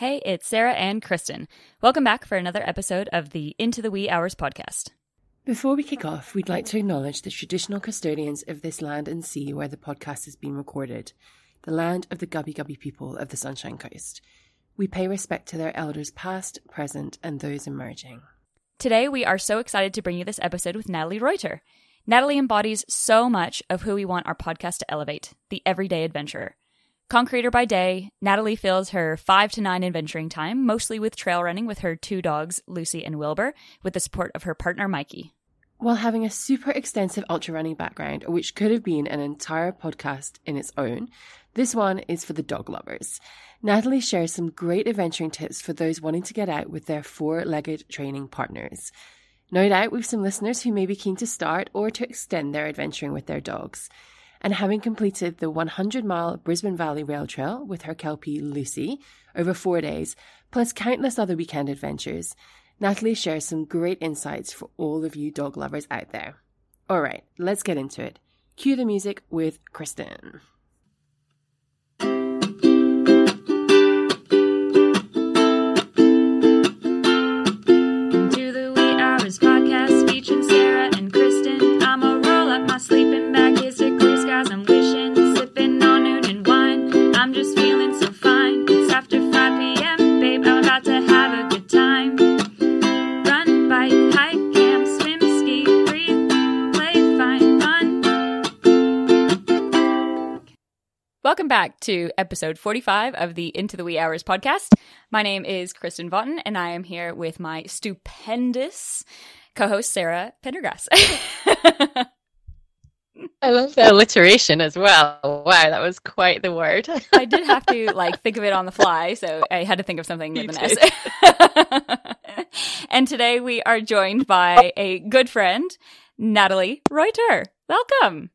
Hey, it's Sarah and Kristen. Welcome back for another episode of the Into the Wee Hours podcast. Before we kick off, we'd like to acknowledge the traditional custodians of this land and sea where the podcast is being recorded, the land of the Gubbi Gubbi people of the Sunshine Coast. We pay respect to their elders past, present, and those emerging. Today, we are so excited to bring you this episode with Natalie Reutter. Natalie embodies so much of who we want our podcast to elevate the everyday adventurer. Concreter by day, Natalie fills her 5 to 9 adventuring time, mostly with trail running with her two dogs, Lucy and Wilbur, with the support of her partner, Mikey. While having a super extensive ultra running background, which could have been an entire podcast in its own, this one is for the dog lovers. Natalie shares some great adventuring tips for those wanting to get out with their four legged training partners. No doubt we've some listeners who may be keen to start or to extend their adventuring with their dogs and having completed the 100 mile Brisbane Valley Rail Trail with her Kelpie Lucy over four days, plus countless other weekend adventures, Natalie shares some great insights for all of you dog lovers out there. All right, let's get into it. Cue the music with Kristen. Welcome back to episode 45 of the Into the Wee Hours podcast. My name is Kristen Vaughton, and I am here with my stupendous co host, Sarah Pendergrass. I love the alliteration as well. Wow, that was quite the word. I did have to like think of it on the fly, so I had to think of something with You an S. and today we are joined by a good friend, Natalie Reutter. Welcome.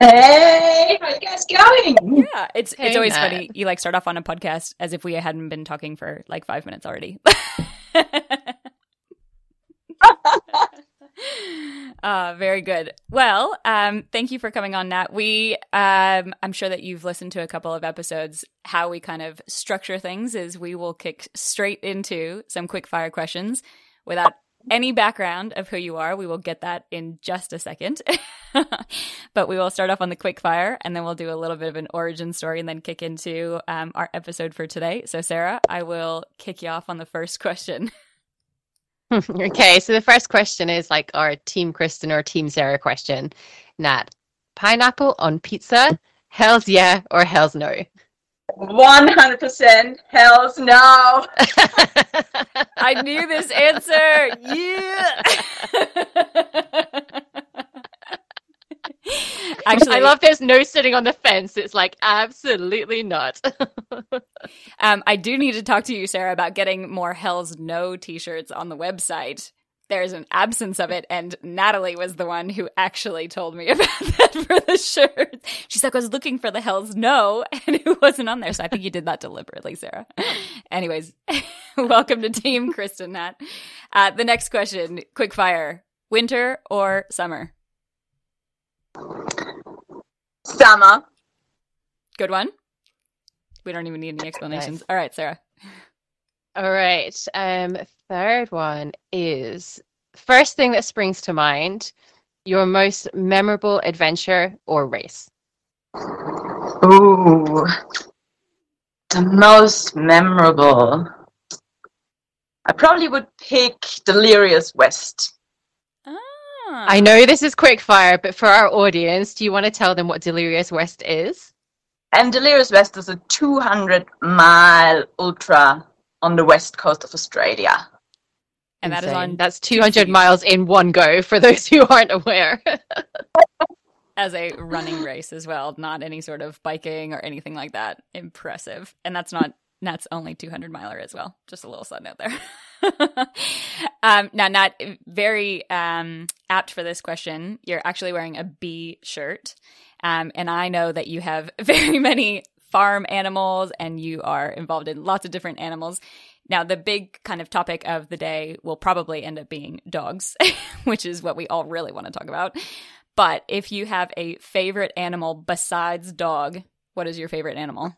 Hey, how you guys going? Yeah, it's Hey, it's always Nat. funny. You like start off on a podcast as if we hadn't been talking for like five minutes already. uh, very good. Well, um, thank you for coming on, Nat. We, um, I'm sure that you've listened to a couple of episodes. How we kind of structure things is we will kick straight into some quick fire questions without any background of who you are. We will get that in just a second. but we will start off on the quick fire and then we'll do a little bit of an origin story and then kick into um, our episode for today. So, Sarah, I will kick you off on the first question. okay, so the first question is like our Team Kristen or Team Sarah question. Nat, pineapple on pizza, hell's yeah or hell's no? 100% hells no. I knew this answer. Yeah. Actually, I love there's no sitting on the fence. It's like absolutely not. Um, I do need to talk to you, Sarah, about getting more Hell's No t-shirts on the website. There's an absence of it, and Natalie was the one who actually told me about that for the shirt. She's like, I was looking for the Hell's No, and it wasn't on there. So I think you did that deliberately, Sarah. Anyways, welcome to Team Kristen Nat. Uh, the next question, quick fire: winter or summer? Summer. Good one. We don't even need any explanations. All right, Sarah. All right. Um, third one is first thing that springs to mind, your most memorable adventure or race. Ooh. The most memorable. I probably would pick Delirious West. Ah. I know this is quick fire, but for our audience, do you want to tell them what Delirious West is? And Delirious West is a 200 mile ultra on the west coast of Australia. and that is on That's 200 miles in one go for those who aren't aware. as a running race as well, not any sort of biking or anything like that. Impressive. And that's not that's only 200 miler as well. Just a little side note there. um, now, Nat, very um, apt for this question. You're actually wearing a B shirt. Um, and I know that you have very many farm animals and you are involved in lots of different animals. Now, the big kind of topic of the day will probably end up being dogs, which is what we all really want to talk about. But if you have a favorite animal besides dog, what is your favorite animal?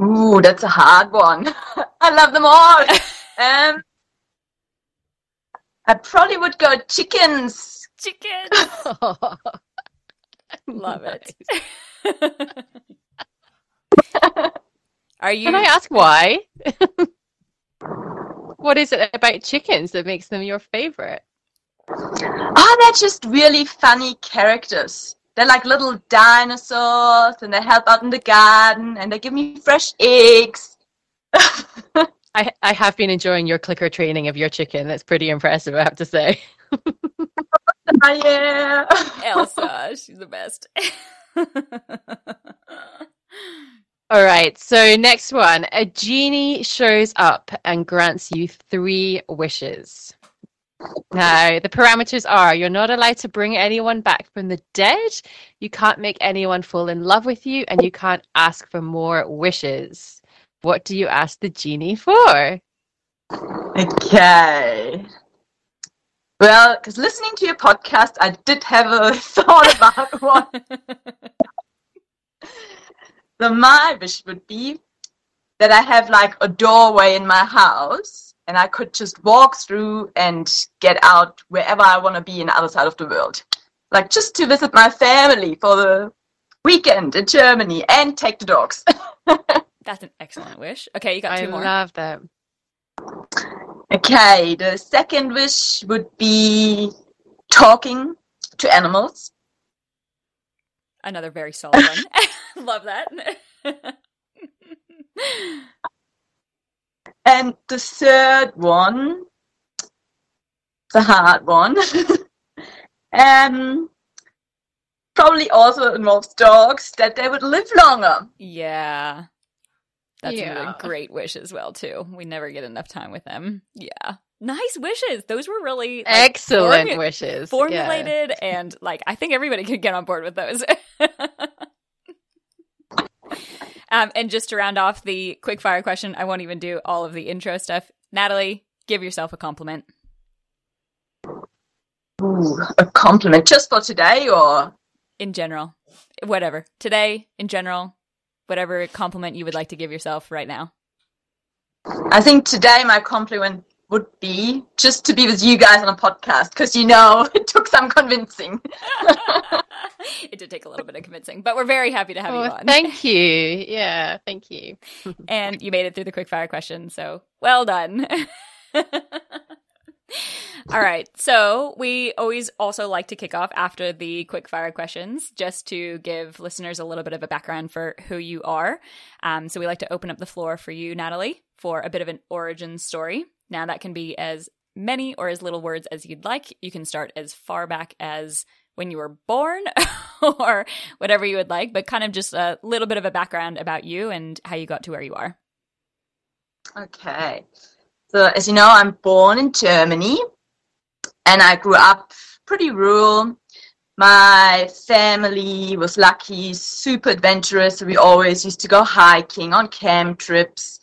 Ooh, that's a hard one. I love them all. um, I probably would go chickens. Chicken. Love it. Are you? Can I ask why? what is it about chickens that makes them your favorite? Oh, they're just really funny characters. They're like little dinosaurs and they help out in the garden and they give me fresh eggs. I, I have been enjoying your clicker training of your chicken. That's pretty impressive, I have to say. Oh, yeah. Elsa, she's the best. All right, so next one. A genie shows up and grants you three wishes. Now, the parameters are you're not allowed to bring anyone back from the dead, you can't make anyone fall in love with you, and you can't ask for more wishes. What do you ask the genie for? Okay. Well, because listening to your podcast, I did have a thought about one. So my wish would be that I have like a doorway in my house and I could just walk through and get out wherever I want to be in the other side of the world. Like just to visit my family for the weekend in Germany and take the dogs. That's an excellent wish. Okay, you got I two more. love that. Okay, the second wish would be talking to animals. Another very solid one. Love that. And the third one, the hard one, um, probably also involves dogs that they would live longer. yeah. That's Yeah. a great wish as well too. We never get enough time with them. Yeah. Nice wishes. Those were really like, Excellent formu- wishes. Yeah. formulated and like I think everybody could get on board with those. um, and just to round off the quick fire question, I won't even do all of the intro stuff. Natalie, give yourself a compliment. Ooh, a compliment just for today, or in general, whatever. Today, in general, whatever compliment you would like to give yourself right now. I think today my compliment would be just to be with you guys on a podcast because you know it took some convincing. it did take a little bit of convincing, but we're very happy to have Oh, you on. thank you. Yeah, thank you. and you made it through the quick fire question, so well done. All right. So we always also like to kick off after the quick fire questions just to give listeners a little bit of a background for who you are. Um, so we like to open up the floor for you, Natalie, for a bit of an origin story. Now, that can be as many or as little words as you'd like. You can start as far back as when you were born or whatever you would like, but kind of just a little bit of a background about you and how you got to where you are. Okay. So, as you know, I'm born in Germany and I grew up pretty rural. My family was lucky, super adventurous. We always used to go hiking on camp trips.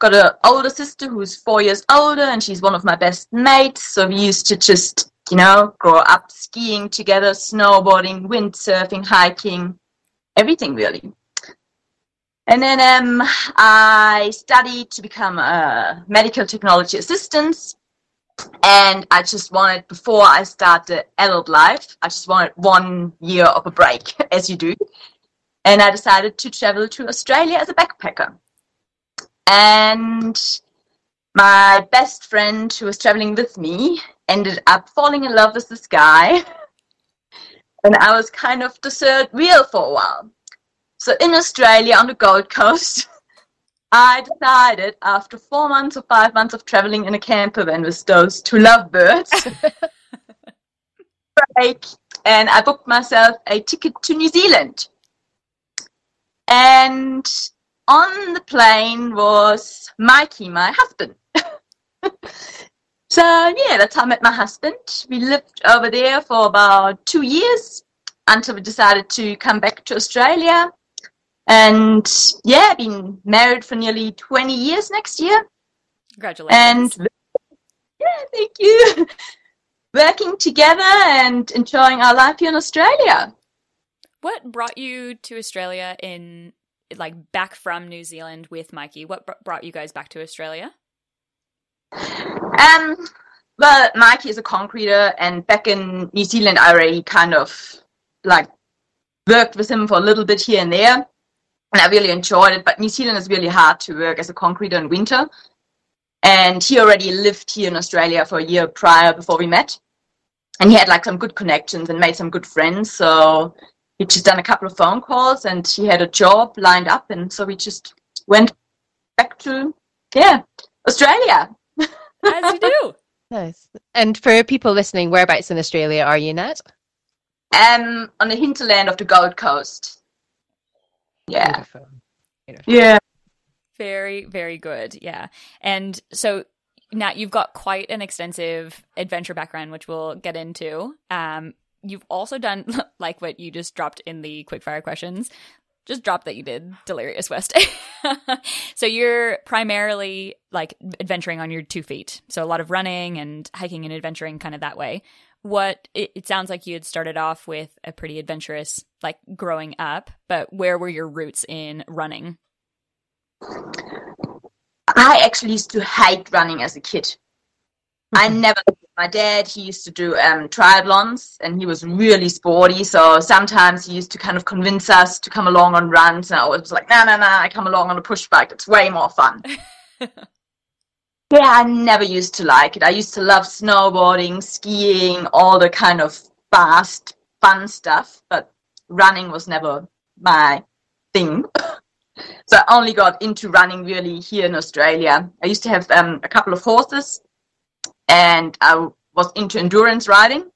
Got an older sister who's four years older, and she's one of my best mates. So we used to just, you know, grow up skiing together, snowboarding, windsurfing, hiking, everything really. And then um, I studied to become a medical technology assistant. And I just wanted, before I start the adult life, I just wanted one year of a break, as you do. And I decided to travel to Australia as a backpacker. And my best friend who was traveling with me ended up falling in love with this guy. And I was kind of the third wheel for a while. So in Australia on the Gold Coast, I decided after four months or five months of traveling in a camper van with those two lovebirds, break, and I booked myself a ticket to New Zealand. And on the plane was Mikey, my husband. so yeah, that's how I met my husband. We lived over there for about two years until we decided to come back to Australia. And yeah, been married for nearly 20 years next year. Congratulations. And yeah, thank you. Working together and enjoying our life here in Australia. what brought you to Australia in like back from New Zealand with Mikey, what br- brought you guys back to Australia? Um, well, Mikey is a concreter, and back in New Zealand, I already kind of like worked with him for a little bit here and there, and I really enjoyed it. But New Zealand is really hard to work as a concreter in winter, and he already lived here in Australia for a year prior before we met, and he had like some good connections and made some good friends. So he just done a couple of phone calls, and he had a job lined up, and so we just went back to yeah Australia. As you do. Nice. And for people listening, whereabouts in Australia are you, Nat? Um, on the hinterland of the Gold Coast. Yeah. Beautiful. Yeah. Very, very good. Yeah. And so, Nat, you've got quite an extensive adventure background, which we'll get into. Um, you've also done, like what you just dropped in the quickfire questions, just drop that you did Delirious West. so you're primarily like adventuring on your two feet. So a lot of running and hiking and adventuring kind of that way. What it, it sounds like you had started off with a pretty adventurous, like growing up, but where were your roots in running? I actually used to hate running as a kid. I never. My dad, he used to do um, triathlons, and he was really sporty. So sometimes he used to kind of convince us to come along on runs, and I was like, "No, no, no! I come along on a push bike. It's way more fun." yeah, I never used to like it. I used to love snowboarding, skiing, all the kind of fast, fun stuff. But running was never my thing. so I only got into running really here in Australia. I used to have um, a couple of horses and I was into endurance riding.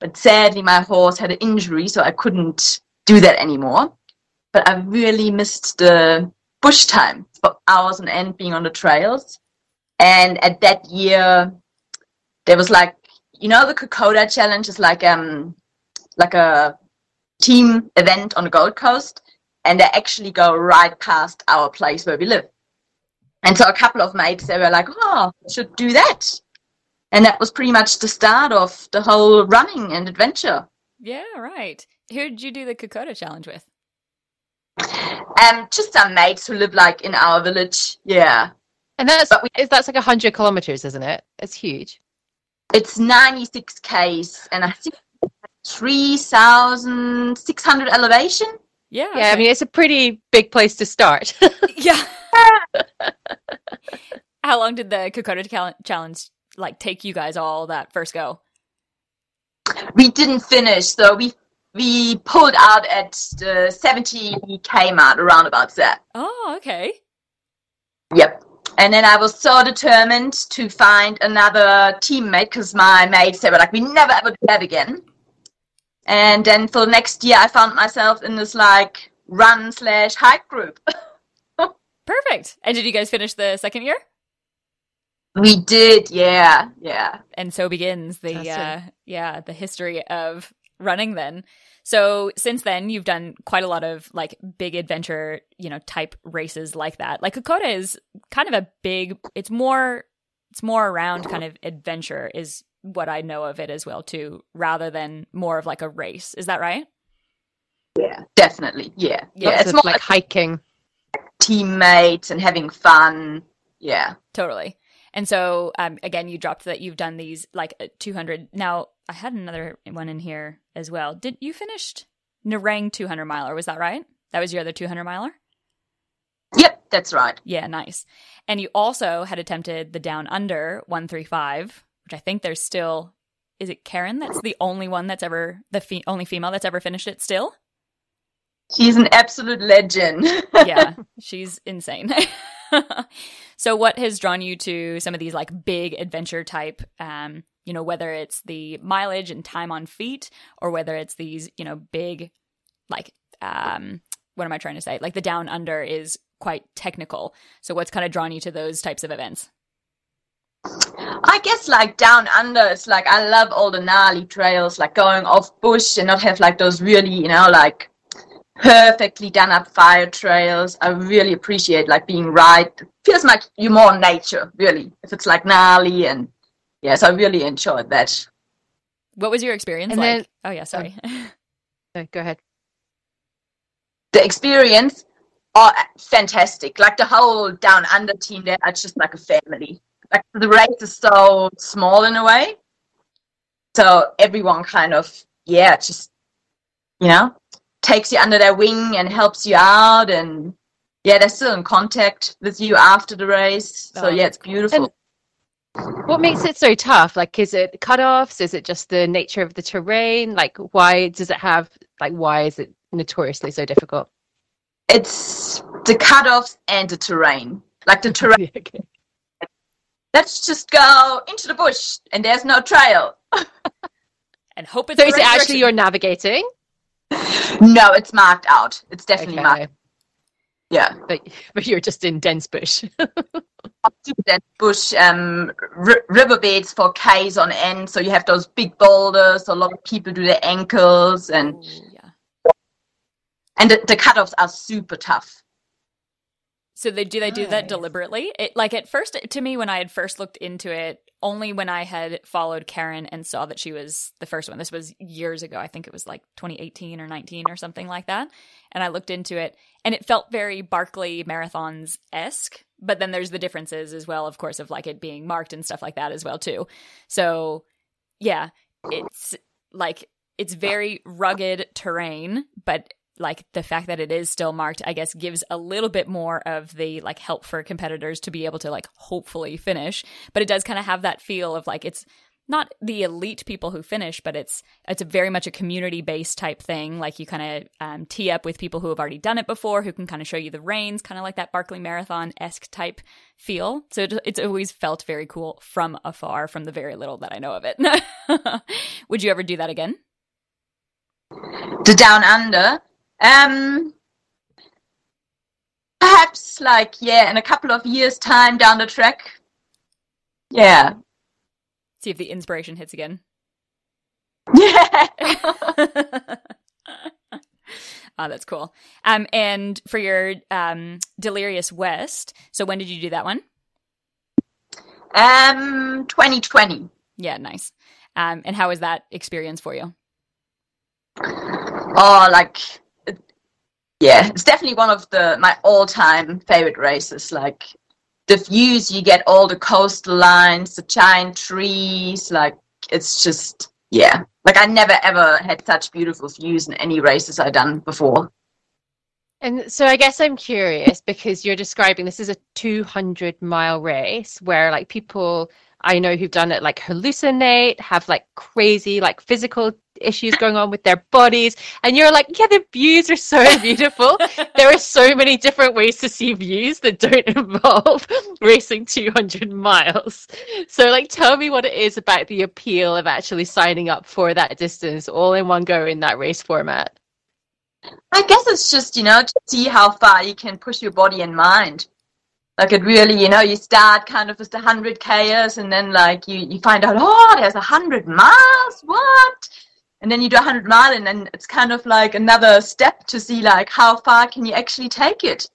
But sadly, my horse had an injury, so I couldn't do that anymore. But I really missed the bush time for hours on end being on the trails. And at that year, there was like, you know, the Kokoda Challenge is like um like a team event on the Gold Coast, and they actually go right past our place where we live. And so a couple of mates they were like, "Oh, should do that." and that was pretty much the start of the whole running and adventure. Yeah, right. Who did you do the Kokoda challenge with? Um, just some mates who live like in our village. Yeah, and that's we, that's like hundred kilometers, isn't it? It's huge. It's ninety six k's, and I think three thousand six hundred elevation. Yeah, yeah. Okay. I mean, it's a pretty big place to start. yeah. How long did the Kokoda challenge like take you guys all that first go? We didn't finish, so we we pulled out at the 70k mark, around about that. Oh, okay. Yep. And then I was so determined to find another teammate because my mates they were like, we never ever do that again. And then for the next year, I found myself in this like run slash hike group. Perfect. And did you guys finish the second year? We did, yeah, yeah. And so begins the uh, yeah the history of running. Then, so since then you've done quite a lot of like big adventure, you know, type races like that. Like Kokoda is kind of a big. It's more. It's more around kind of adventure is what I know of it as well too, rather than more of like a race. Is that right? Yeah, definitely. Yeah, yeah. Lots it's more like hiking, teammates, and having fun. Yeah, totally. And so, um, again, you dropped that you've done these like uh, 200. Now, I had another one in here as well. Did you finished Nerang 200 miler? Was that right? That was your other 200 miler? Yep, that's right. Yeah, nice. And you also had attempted the Down Under 135, which I think there's still. Is it Karen that's the only one that's ever, the fe- only female that's ever finished it still? She's an absolute legend. yeah, she's insane. so what has drawn you to some of these like big adventure type um you know whether it's the mileage and time on feet or whether it's these you know big like um what am i trying to say like the down under is quite technical so what's kind of drawn you to those types of events I guess like down under, it's like I love all the gnarly trails, like going off bush and not have like those really, you know, like perfectly done up fire trails. I really appreciate like being right. It feels like you're more nature, really. If it's like gnarly and yes, I really enjoyed that. What was your experience and like? Then, oh yeah, sorry. Um, go ahead. The experience, Oh, fantastic! Like the whole down under team there, it's just like a family. Like the race is so small in a way, so everyone kind of yeah, just you know takes you under their wing and helps you out, and yeah, they're still in contact with you after the race. So Oh, yeah, it's that's cool. beautiful. What makes it so tough? Like, is it cutoffs? Is it just the nature of the terrain? Like, why does it have, like, why is it notoriously so difficult? it's the cutoffs and the terrain. Like the terrain, Okay. let's just go into the bush and there's no trail. And hope it's So is it actually you're navigating? No, it's marked out. It's definitely Okay. marked. Yeah, But, but you're just in dense bush. super dense bush, um, r- riverbeds for K's on end. So you have those big boulders. So a lot of people do their ankles, and Ooh, yeah. and the, the cutoffs are super tough. So they do they do that deliberately? It like at first to me when I had first looked into it, only when I had followed Karen and saw that she was the first one. This was years ago. I think it was like 2018 or 19 or something like that. And I looked into it and it felt very Barkley marathons esque. But then there's the differences as well, of course, of like it being marked and stuff like that as well too. So yeah, it's like it's very rugged terrain, but like the fact that it is still marked, I guess, gives a little bit more of the like help for competitors to be able to like hopefully finish. But it does kind of have that feel of like it's not the elite people who finish, but it's it's a very much a community based type thing. Like you kind of um, tee up with people who have already done it before, who can kind of show you the reins, kind of like that Barkley Marathon esque type feel. So it, it's always felt very cool from afar, from the very little that I know of it. Would you ever do that again? The down under, um, perhaps like yeah, in a couple of years' time down the track. Yeah, See if the inspiration hits again. yeah. Ah, that's cool. Um, and for your um, Delirious West, so when did you do that one? um, 2020. Yeah, nice. Um, and how was that experience for you? Oh, like, yeah, it's definitely one of the my all-time favorite races. Like, the views you get, all the coastal lines, the giant trees, like, it's just yeah. Like, I never ever had such beautiful views in any races I've done before. And so I guess I'm curious because you're describing this is a 200 mile race where like people I know who've done it like hallucinate, have like crazy like physical issues going on with their bodies and you're like yeah the views are so beautiful. there are so many different ways to see views that don't involve racing 200 miles. So like tell me what it is about the appeal of actually signing up for that distance all in one go in that race format. I guess it's just, you know, to see how far you can push your body and mind. Like it really, you know, you start kind of the hundred Kers and then like you, you find out, oh, there's a hundred miles, what? And then you do a hundred mile and then it's kind of like another step to see like how far can you actually take it.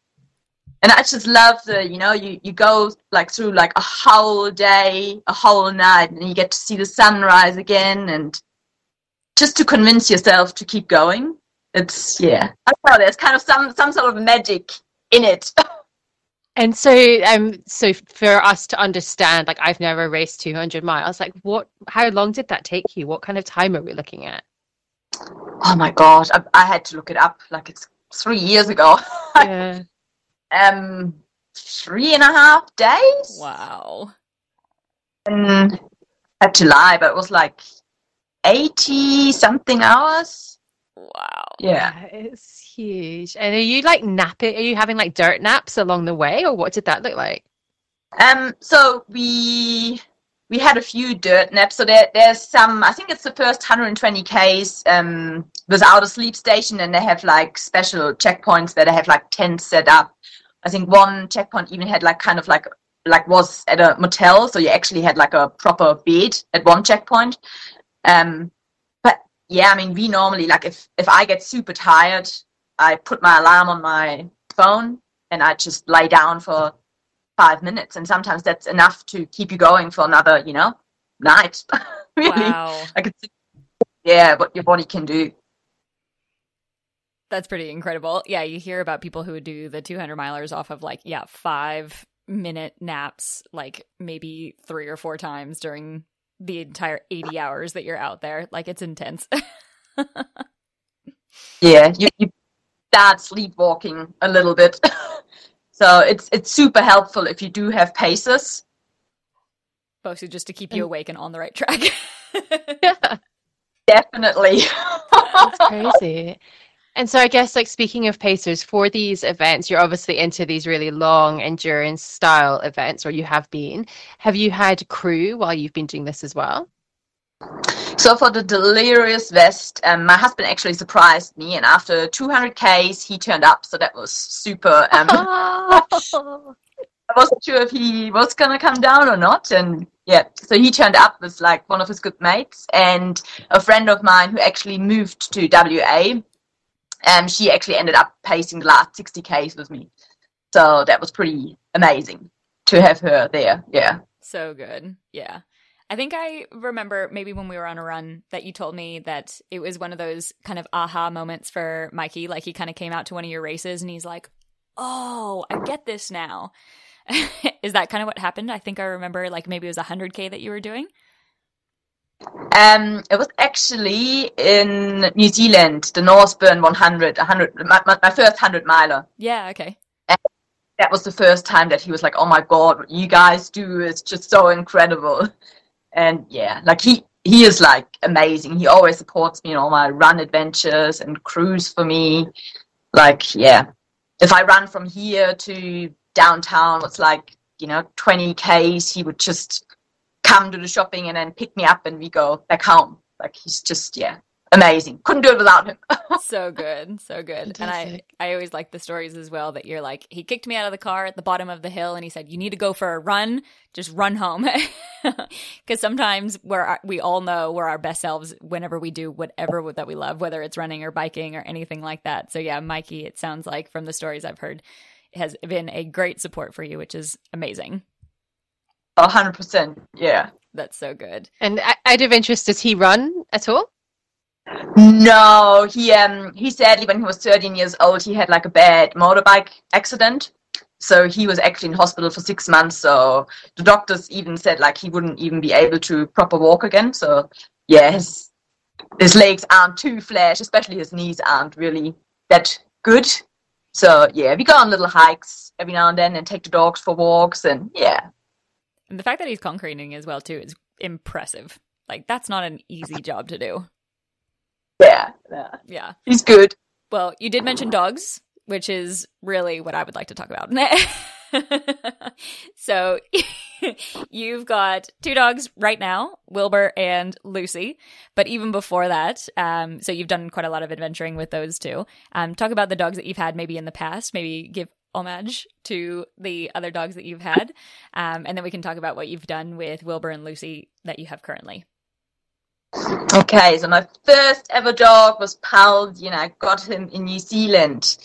And I just love the, you know, you, you go like through like a whole day, a whole night, and you get to see the sunrise again and just to convince yourself to keep going it's yeah i don't know there's kind of some some sort of magic in it And so, um, so for us to understand, like I've never raced 200 miles. Like, what? How long did that take you? What kind of time are we looking at? oh my god I, I had to look it up like it's three years ago Yeah. um three and a half days Wow. and I had to lie but it was like 80 something hours Wow. yeah it's huge. And are you like napping? Are you having like dirt naps along the way, or what did that look like? um so we we had a few dirt naps so there, there's some i think it's the first 120 ks um without a sleep station and they have like special checkpoints where they have like tents set up i think one checkpoint even had like kind of like like was at a motel so you actually had like a proper bed at one checkpoint um but yeah i mean we normally like if if i get super tired i put my alarm on my phone and i just lay down for five minutes and sometimes that's enough to keep you going for another you know night really Wow. i could yeah what your body can do That's pretty incredible. Yeah, you hear about people who would do the 200 milers off of like, yeah, five minute naps, like maybe three or four times during the entire 80 hours that you're out there. Like, it's intense. yeah, you, you start sleepwalking a little bit. so it's it's super helpful if you do have paces. Mostly just to keep you awake and on the right track. yeah. Definitely. That's crazy. And so I guess like speaking of pacers for these events, you're obviously into these really long endurance style events or you have been. Have you had crew while you've been doing this as well? So for the Delirious West, um, my husband actually surprised me, and after 200 k's, he turned up. So that was super. Um, I wasn't sure if he was gonna come down or not, and yeah, so he turned up with like one of his good mates and a friend of mine who actually moved to WA and she actually ended up pacing the last 60 Ks with me. So that was pretty amazing to have her there. Yeah. So good. Yeah. I think I remember maybe when we were on a run that you told me that it was one of those kind of aha moments for Mikey. Like he kind of came out to one of your races and he's like, oh, I get this now. Is that kind of what happened? I think I remember like maybe it was a 100K that you were doing. Um, it was actually in New Zealand, the Northburn 100, 100 my, my first 100 miler. Yeah, okay. And that was the first time that he was like, oh my God, what you guys do is just so incredible. And yeah, like he, he is like amazing. He always supports me in all my run adventures and crews for me. Like, yeah, if I run from here to downtown, it's like, you know, 20 Ks, he would just come to the shopping and then pick me up and we go back home. Like he's just yeah, amazing. Couldn't do it without him. so good, so good. Fantastic. And I I always like the stories as well that you're like he kicked me out of the car at the bottom of the hill and he said you need to go for a run, just run home. Cuz sometimes where we all know we're our best selves whenever we do whatever that we love, whether it's running or biking or anything like that. So yeah, Mikey, it sounds like from the stories I've heard has been a great support for you, which is amazing hundred percent. Yeah. That's so good. And out of interest, does he run at all? No, he um he sadly when he was 13 years old he had like a bad motorbike accident. So he was actually in hospital for six months. So the doctors even said like he wouldn't even be able to proper walk again. So yeah, his his legs aren't too flash, especially his knees aren't really that good. So yeah, we go on little hikes every now and then and take the dogs for walks and yeah, and the fact that he's conquering as well too is impressive. Like that's not an easy job to do. Yeah, yeah. Yeah. He's good. Well, you did mention dogs, which is really what I would like to talk about. so you've got two dogs right now, Wilbur and Lucy. But even before that, um, so you've done quite a lot of adventuring with those two. Um, talk about the dogs that you've had maybe in the past. Maybe give homage to the other dogs that you've had. Um, and then we can talk about what you've done with Wilbur and Lucy that you have currently. Okay, so my first ever dog was Pals. You know, I got him in New Zealand.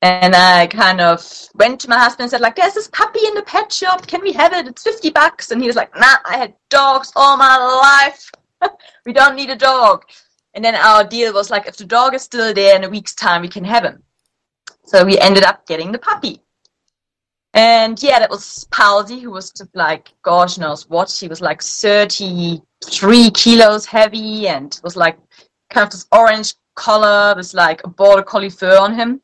And I kind of went to my husband and said, like, there's this puppy in the pet shop. Can we have it? It's 50 bucks. And he was like, nah, I had dogs all my life. we don't need a dog. And then our deal was like, if the dog is still there in a week's time, we can have him. So we ended up getting the puppy. And yeah, that was Palsy, who was just like, gosh knows what. She was like 33 kilos heavy and was like kind of this orange collar with like a border collie fur on him.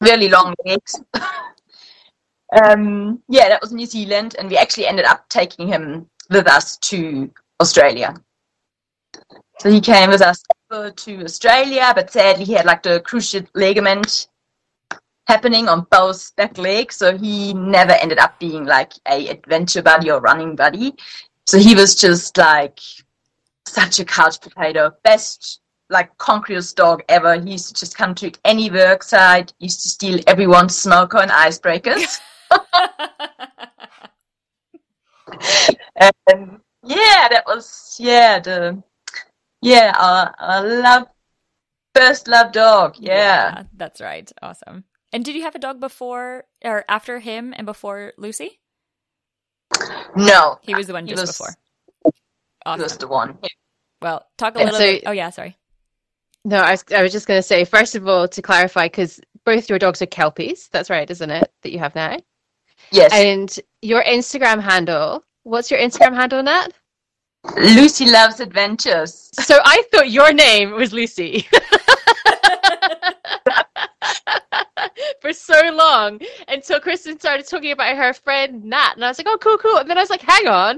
Really long legs. um, yeah, that was New Zealand. And we actually ended up taking him with us to Australia. So he came with us to Australia, but sadly he had like the cruciate ligament happening on both back legs. So he never ended up being like a adventure buddy or running buddy. So he was just like such a couch potato. Best like concrete dog ever. He used to just come to any work site, used to steal everyone's smoker and icebreakers. and yeah, that was yeah, the yeah, our, our love first love dog. Yeah. yeah. That's right. Awesome. And did you have a dog before or after him and before Lucy? No. He was the one just was, before. Awesome. He was the one. Well, talk a little so, bit. Oh, yeah, sorry. No, I was, I was just going to say, first of all, to clarify, because both your dogs are Kelpies. That's right, isn't it? That you have now. Yes. And your Instagram handle, what's your Instagram handle, Nat? Lucy loves adventures. So I thought your name was Lucy. For so long until Kristen started talking about her friend Nat. And I was like, oh, cool, cool. And then I was like, hang on.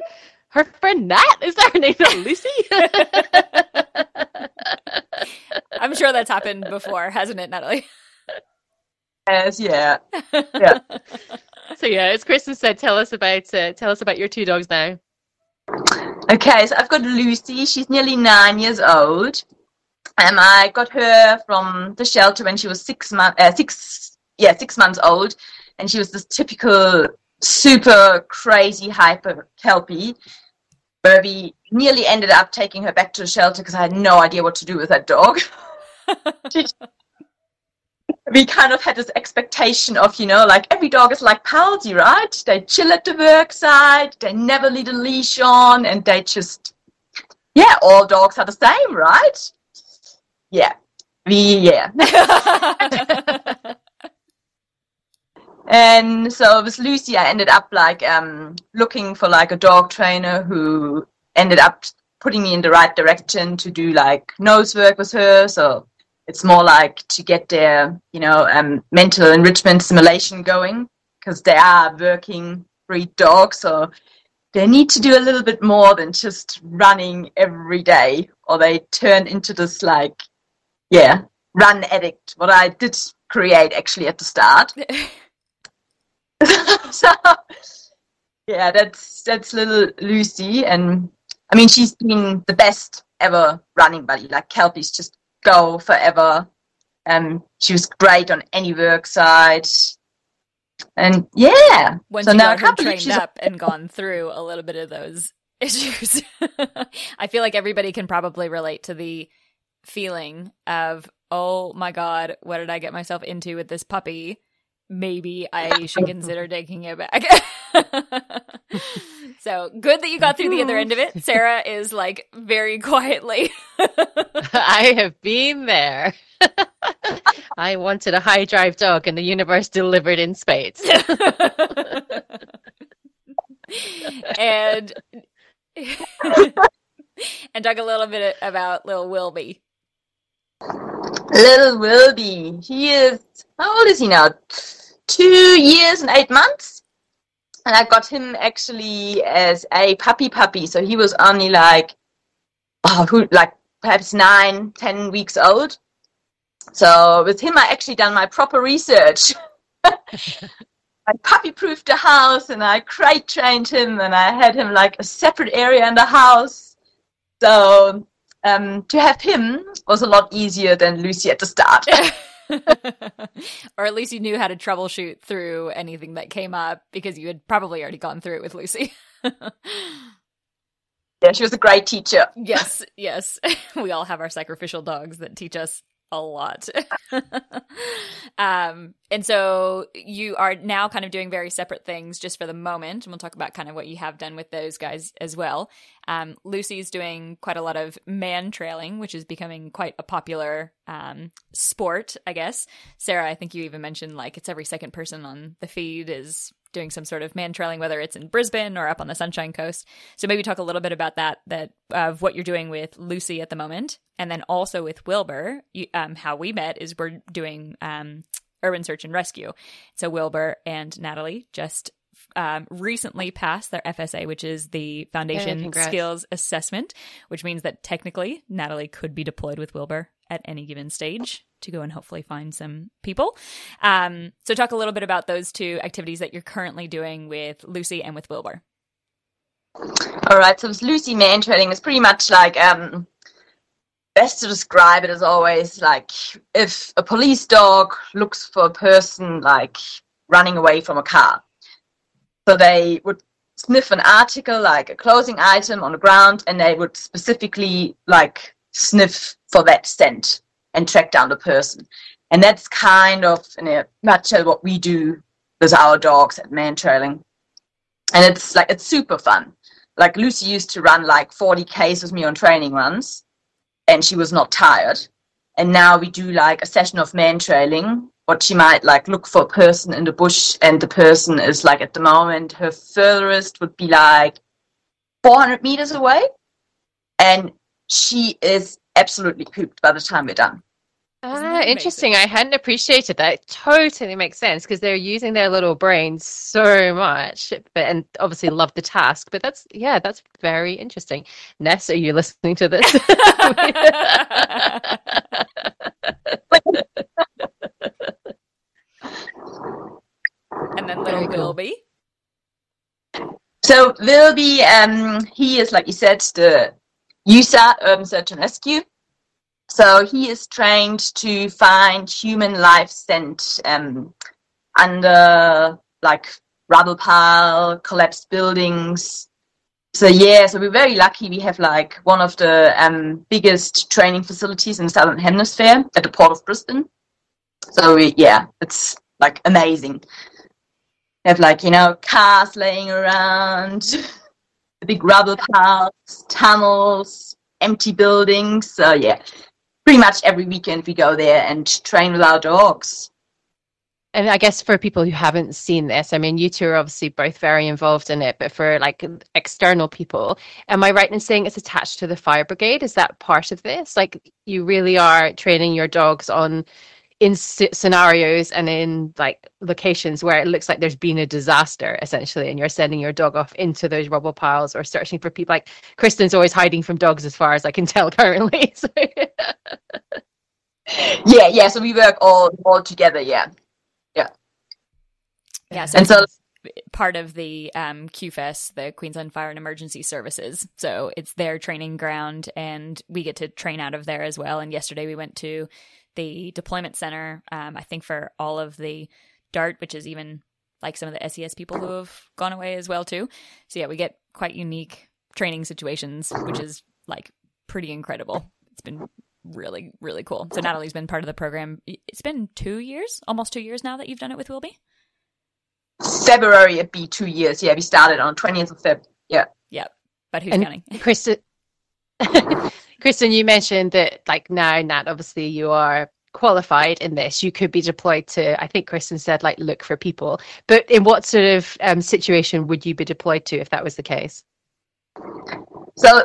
Her friend Nat? Is that her name not Lucy? I'm sure that's happened before, hasn't it, Natalie? Yes, yeah. Yeah. so yeah, as Kristen said, tell us about uh, tell us about your two dogs now. Okay, so I've got Lucy. She's nearly nine years old. And I got her from the shelter when she was six months, uh, six, yeah, six months old. And she was this typical, super crazy hyper kelpie. Where we nearly ended up taking her back to the shelter because I had no idea what to do with that dog. we kind of had this expectation of, you know, like every dog is like palsy, right? They chill at the work site, they never leave a leash on, and they just, yeah, all dogs are the same, right? Yeah, we, yeah. and so with Lucy, I ended up like um, looking for like a dog trainer who ended up putting me in the right direction to do like nose work with her. So it's more like to get their, you know, um, mental enrichment simulation going because they are working breed dogs. So they need to do a little bit more than just running every day or they turn into this like, yeah, run addict, what I did create actually at the start. so yeah, that's that's little Lucy, and I mean she's been the best ever running buddy. Like Kelpies just go forever. Um, she was great on any work site, and yeah. Once so you now I got her trained she's up and gone through a little bit of those issues, I feel like everybody can probably relate to the feeling of, oh my god, what did I get myself into with this puppy? Maybe I should consider taking it back. so good that you got through the other end of it. Sarah is like very quietly. I have been there. I wanted a high drive dog, and the universe delivered in spades. and and talk a little bit about little Wilby. Little Wilby. He is, how old is he now? Two years and eight months. And I got him actually as a puppy puppy. So he was only like, oh, who, like perhaps nine, ten weeks old. So with him, I actually done my proper research. I puppy proofed the house and I crate trained him and I had him like a separate area in the house. So um, to have him was a lot easier than Lucy at the start. or at least you knew how to troubleshoot through anything that came up because you had probably already gone through it with Lucy. yeah, she was a great teacher. yes, yes. We all have our sacrificial dogs that teach us a lot. um, and so you are now kind of doing very separate things just for the moment. And we'll talk about kind of what you have done with those guys as well. Um, Lucy's doing quite a lot of man trailing, which is becoming quite a popular um, sport, I guess. Sarah, I think you even mentioned like it's every second person on the feed is doing some sort of man trailing, whether it's in Brisbane or up on the Sunshine Coast. So maybe talk a little bit about that, that of what you're doing with Lucy at the moment, and then also with Wilbur. You, um, how we met is we're doing um, urban search and rescue. So Wilbur and Natalie just um, recently passed their FSA, which is the Foundation. Skills Assessment, which means that technically Natalie could be deployed with Wilbur at any given stage to go and hopefully find some people. Um, so, talk a little bit about those two activities that you're currently doing with Lucy and with Wilbur. All right, so Lucy man trailing is pretty much like um, best to describe it as always like if a police dog looks for a person like running away from a car. So they would sniff an article like a clothing item on the ground and they would specifically like sniff for that scent and track down the person. And that's kind of in a nutshell what we do with our dogs at man trailing. And it's like it's super fun. Like Lucy used to run like 40 Ks with me on training runs and she was not tired. And now we do like a session of man trailing. What she might like look for a person in the bush, and the person is like at the moment her furthest would be like 400 meters away, and she is absolutely pooped by the time we're done. Ah, interesting. I hadn't appreciated that. It totally makes sense because they're using their little brains so much, but and obviously love the task. But that's yeah, that's very interesting. Ness, are you listening to this? and then little Very cool. Wilby. So Wilby, um, he is like you said, the USAR Urban Search and Rescue. So he is trained to find human life scent um, under like rubble pile, collapsed buildings. So yeah, so we're very lucky. We have like one of the um, biggest training facilities in the Southern Hemisphere at the Port of Brisbane. So we, yeah, it's like amazing. We have like you know cars laying around, big rubble piles, tunnels, empty buildings. So yeah, pretty much every weekend we go there and train with our dogs. And I guess for people who haven't seen this, I mean, you two are obviously both very involved in it, but for like external people, am I right in saying it's attached to the fire brigade? Is that part of this? Like, you really are training your dogs on in s- scenarios and in like locations where it looks like there's been a disaster essentially and you're sending your dog off into those rubble piles or searching for people like kristen's always hiding from dogs as far as i can tell currently so Yeah, yeah. So we work all all together. Yeah, Yeah, so and so part of the um, QFES, the Queensland Fire and Emergency Services. So it's their training ground, and we get to train out of there as well. And yesterday we went to the deployment center, um, I think for all of the DART, which is even like some of the SES people who have gone away as well too. So yeah, we get quite unique training situations, which is like pretty incredible. It's been really really cool. So Natalie's been part of the program. It's been two years, almost two years now that you've done it with Wilby. February it'd be two years. Yeah, we started on twentieth of Feb. Yeah. Yeah. But who's And- counting? Kristen, Kristen, you mentioned that like now, Nat, obviously you are qualified in this. You could be deployed to, I think Kristen said, like look for people. But in what sort of um, situation would you be deployed to if that was the case? So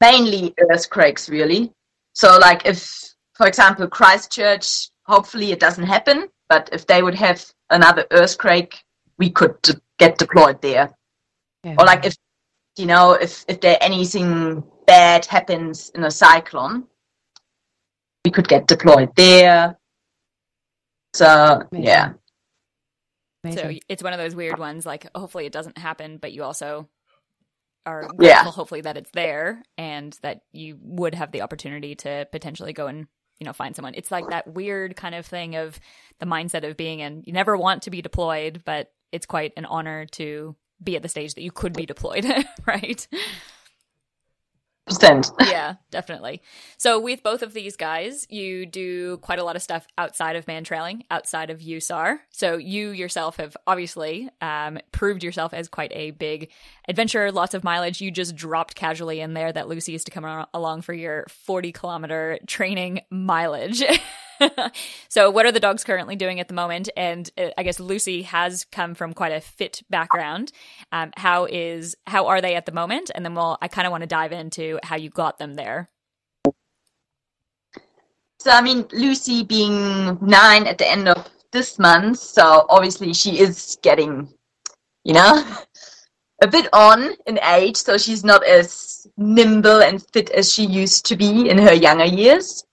mainly earthquakes, really. So like if, for example, Christchurch, hopefully it doesn't happen. But if they would have another earthquake, we could get deployed there. Or like if you know if if there anything bad happens in a cyclone, we could get deployed there. So Amazing. yeah. So it's one of those weird ones. Like, hopefully it doesn't happen, but you also are Yeah. grateful, hopefully, that it's there and that you would have the opportunity to potentially go and you know find someone. It's like that weird kind of thing of the mindset of being in. You never want to be deployed, but it's quite an honor to be at the stage that you could be deployed, right? Percent. yeah, definitely. So with both of these guys, you do quite a lot of stuff outside of man trailing, outside of USAR. So you yourself have obviously um, proved yourself as quite a big adventurer, lots of mileage. You just dropped casually in there that Lucy used to come along for your 40 kilometer training mileage. so what are the dogs currently doing at the moment? And uh, I guess Lucy has come from quite a fit background. Um, how is how are they at the moment? And then we'll I kind of want to dive into how you got them there. So I mean, Lucy being nine at the end of this month, so obviously she is getting, you know, a bit on in age. So she's not as nimble and fit as she used to be in her younger years.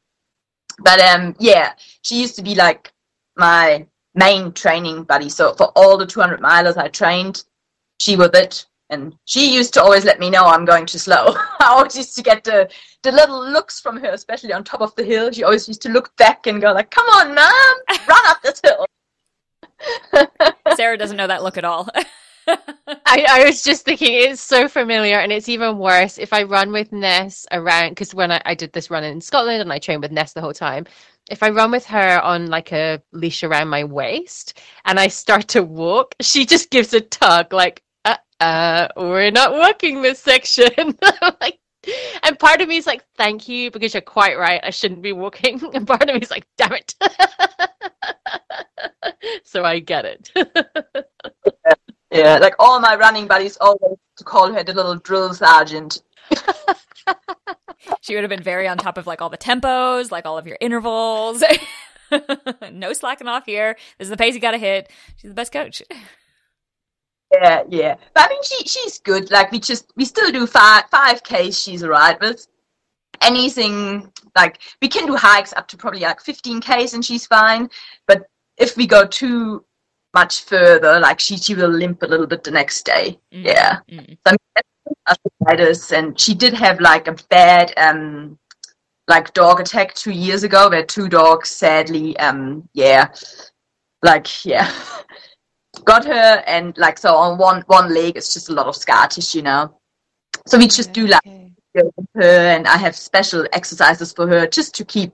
But um, yeah, she used to be like my main training buddy. So for all the 200 milers I trained, she was it. And she used to always let me know I'm going too slow. I always used to get the the little looks from her, especially on top of the hill. She always used to look back and go like, "Come on, mom, run up this hill." Sarah doesn't know that look at all. I, I was just thinking it's so familiar and it's even worse if I run with Ness around because when I, I did this run in Scotland and I trained with Ness the whole time, if I run with her on like a leash around my waist and I start to walk, she just gives a tug like, uh, uh we're not walking this section. Like, and part of me is like, thank you, because you're quite right. I shouldn't be walking. And part of me is like, damn it. so I get it. Yeah, like all my running buddies always to call her the little drill sergeant. she would have been very on top of like all the tempos, like all of your intervals. no slacking off here. This is the pace you got to hit. She's the best coach. Yeah, yeah. But I mean, she she's good. Like we just we still do five five k's. She's alright with anything. Like we can do hikes up to probably like fifteen k's, and she's fine. But if we go too much further, like she she will limp a little bit the next day. Mm-hmm. Yeah. Mm-hmm. So, I mean, arthritis, and she did have like a bad um like dog attack two years ago where two dogs sadly um yeah like yeah got her and like so on one one leg it's just a lot of scar tissue now so we just okay, do like okay. her and i have special exercises for her just to keep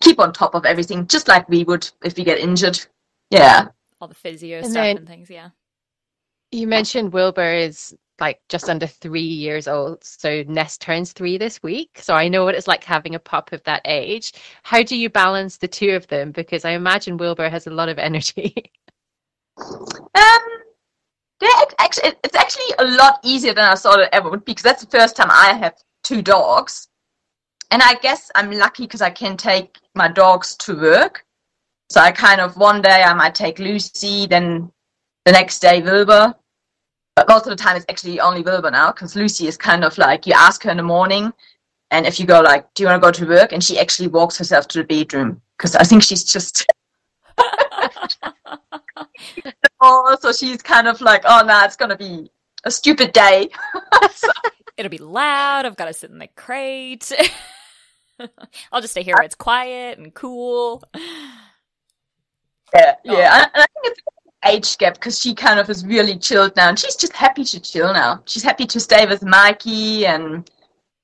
keep on top of everything just like we would if we get injured yeah all the physio and stuff then, and things yeah you mentioned wilbur is like just under three years old. So Ness turns three this week. So I know what it's like having a pup of that age. How do you balance the two of them? Because I imagine Wilbur has a lot of energy. um, actually, it's actually a lot easier than I thought it ever would be because that's the first time I have two dogs. And I guess I'm lucky because I can take my dogs to work. So I kind of one day I might take Lucy, then the next day Wilbur, but most of the time, it's actually only Wilbur now because Lucy is kind of like you ask her in the morning, and if you go like, "Do you want to go to work?" and she actually walks herself to the bedroom because I think she's just. oh, so she's kind of like, "Oh, no, nah, it's gonna be a stupid day." so. It'll be loud. I've got to sit in the crate. I'll just stay here where it's quiet and cool. Yeah, yeah. Oh. And I think it's a age gap because she kind of is really chilled now and she's just happy to chill now. She's happy to stay with Mikey and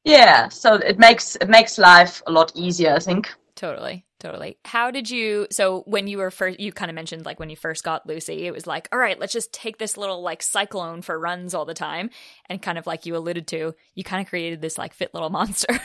yeah, so it makes it makes life a lot easier, I think. Totally. Totally. How did you? So when you were first, you kind of mentioned like when you first got Lucy, it was like, all right, let's just take this little like cyclone for runs all the time, and kind of like you alluded to, you kind of created this like fit little monster.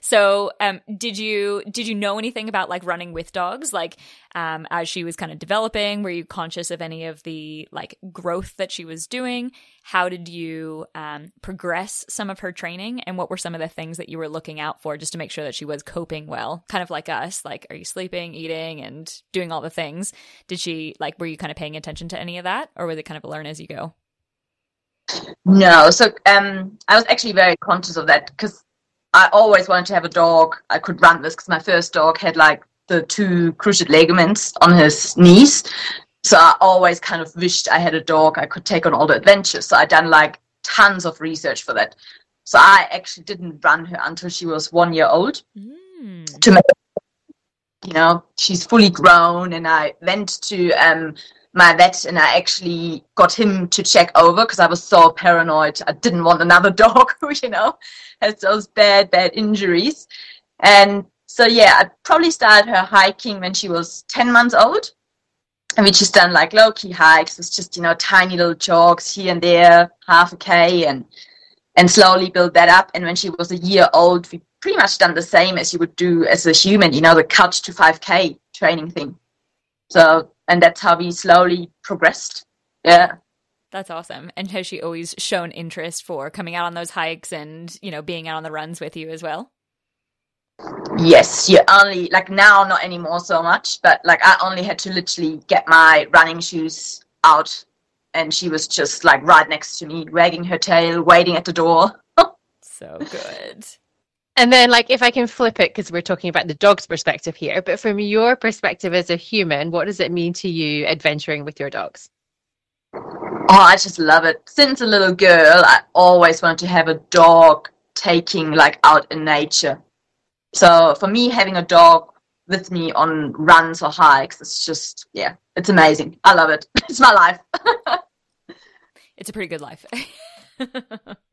so, um, did you did you know anything about like running with dogs, like um, as she was kind of developing? Were you conscious of any of the like growth that she was doing? How did you um, progress some of her training, and what were some of the things that you were looking out for just to make sure that she was coping well, kind of like us like are you sleeping eating and doing all the things did she like were you kind of paying attention to any of that or was it kind of a learn as you go no so um i was actually very conscious of that because i always wanted to have a dog. I could run this because my first dog had like the two cruciate ligaments on his knees. So i always kind of wished i had a dog i could take on all the adventures. So i done like tons of research for that. So i actually didn't run her until she was one year old mm. to make you know she's fully grown and i went to um my vet and i actually got him to check over because i was so paranoid. I didn't want another dog who you know has those bad bad injuries. And so yeah i probably started her hiking when she was 10 months old and we just done like low key hikes. It's just you know tiny little jogs here and there half a k and and slowly build that up. And when she was a year old we pretty much done the same as you would do as a human, you know, the couch to 5K training thing. So, and that's how we slowly progressed. Yeah. That's awesome. And has she always shown interest for coming out on those hikes and, you know, being out on the runs with you as well? Yes, you only like now not anymore so much, but like I only had to literally get my running shoes out and she was just like right next to me, wagging her tail, waiting at the door. so good. And then, like, if I can flip it, because we're talking about the dog's perspective here, but from your perspective as a human, what does it mean to you adventuring with your dogs? Oh, I just love it. Since a little girl, I always wanted to have a dog taking like out in nature. So for me, having a dog with me on runs or hikes, it's just yeah, it's amazing. I love it. It's my life. it's a pretty good life.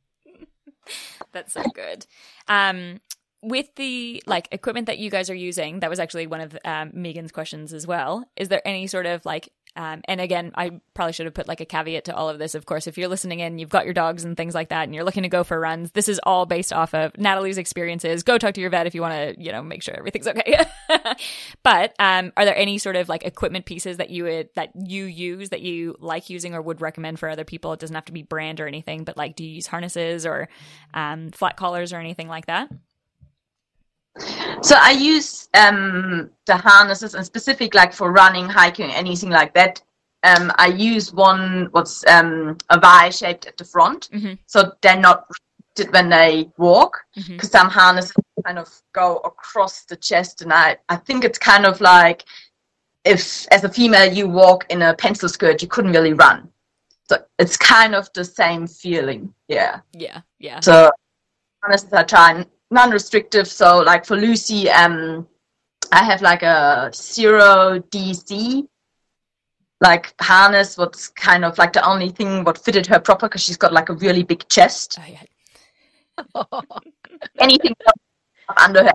That's so good. Um, with the like equipment that you guys are using, that was actually one of um, Megan's questions as well. Is there any sort of like um, and again, I probably should have put like a caveat to all of this. Of course, if you're listening in, you've got your dogs and things like that, and you're looking to go for runs. This is all based off of Natalie's experiences. Go talk to your vet if you want to, you know, make sure everything's okay. but um, are there any sort of like equipment pieces that you would that you use that you like using or would recommend for other people? It doesn't have to be brand or anything, but like, do you use harnesses or um, flat collars or anything like that? So I use um, the harnesses and specific like for running, hiking, anything like that. Um, I use one what's um, a Y shaped at the front, mm-hmm. so they're not when they walk. Because mm-hmm. some harnesses kind of go across the chest, and I I think it's kind of like if as a female you walk in a pencil skirt, you couldn't really run. So it's kind of the same feeling. Yeah. Yeah. Yeah. So harnesses I try non-restrictive. So like for Lucy, um, I have like a zero DC like harness. What's kind of like the only thing what fitted her proper because she's got like a really big chest. Oh, yeah. Anything under her.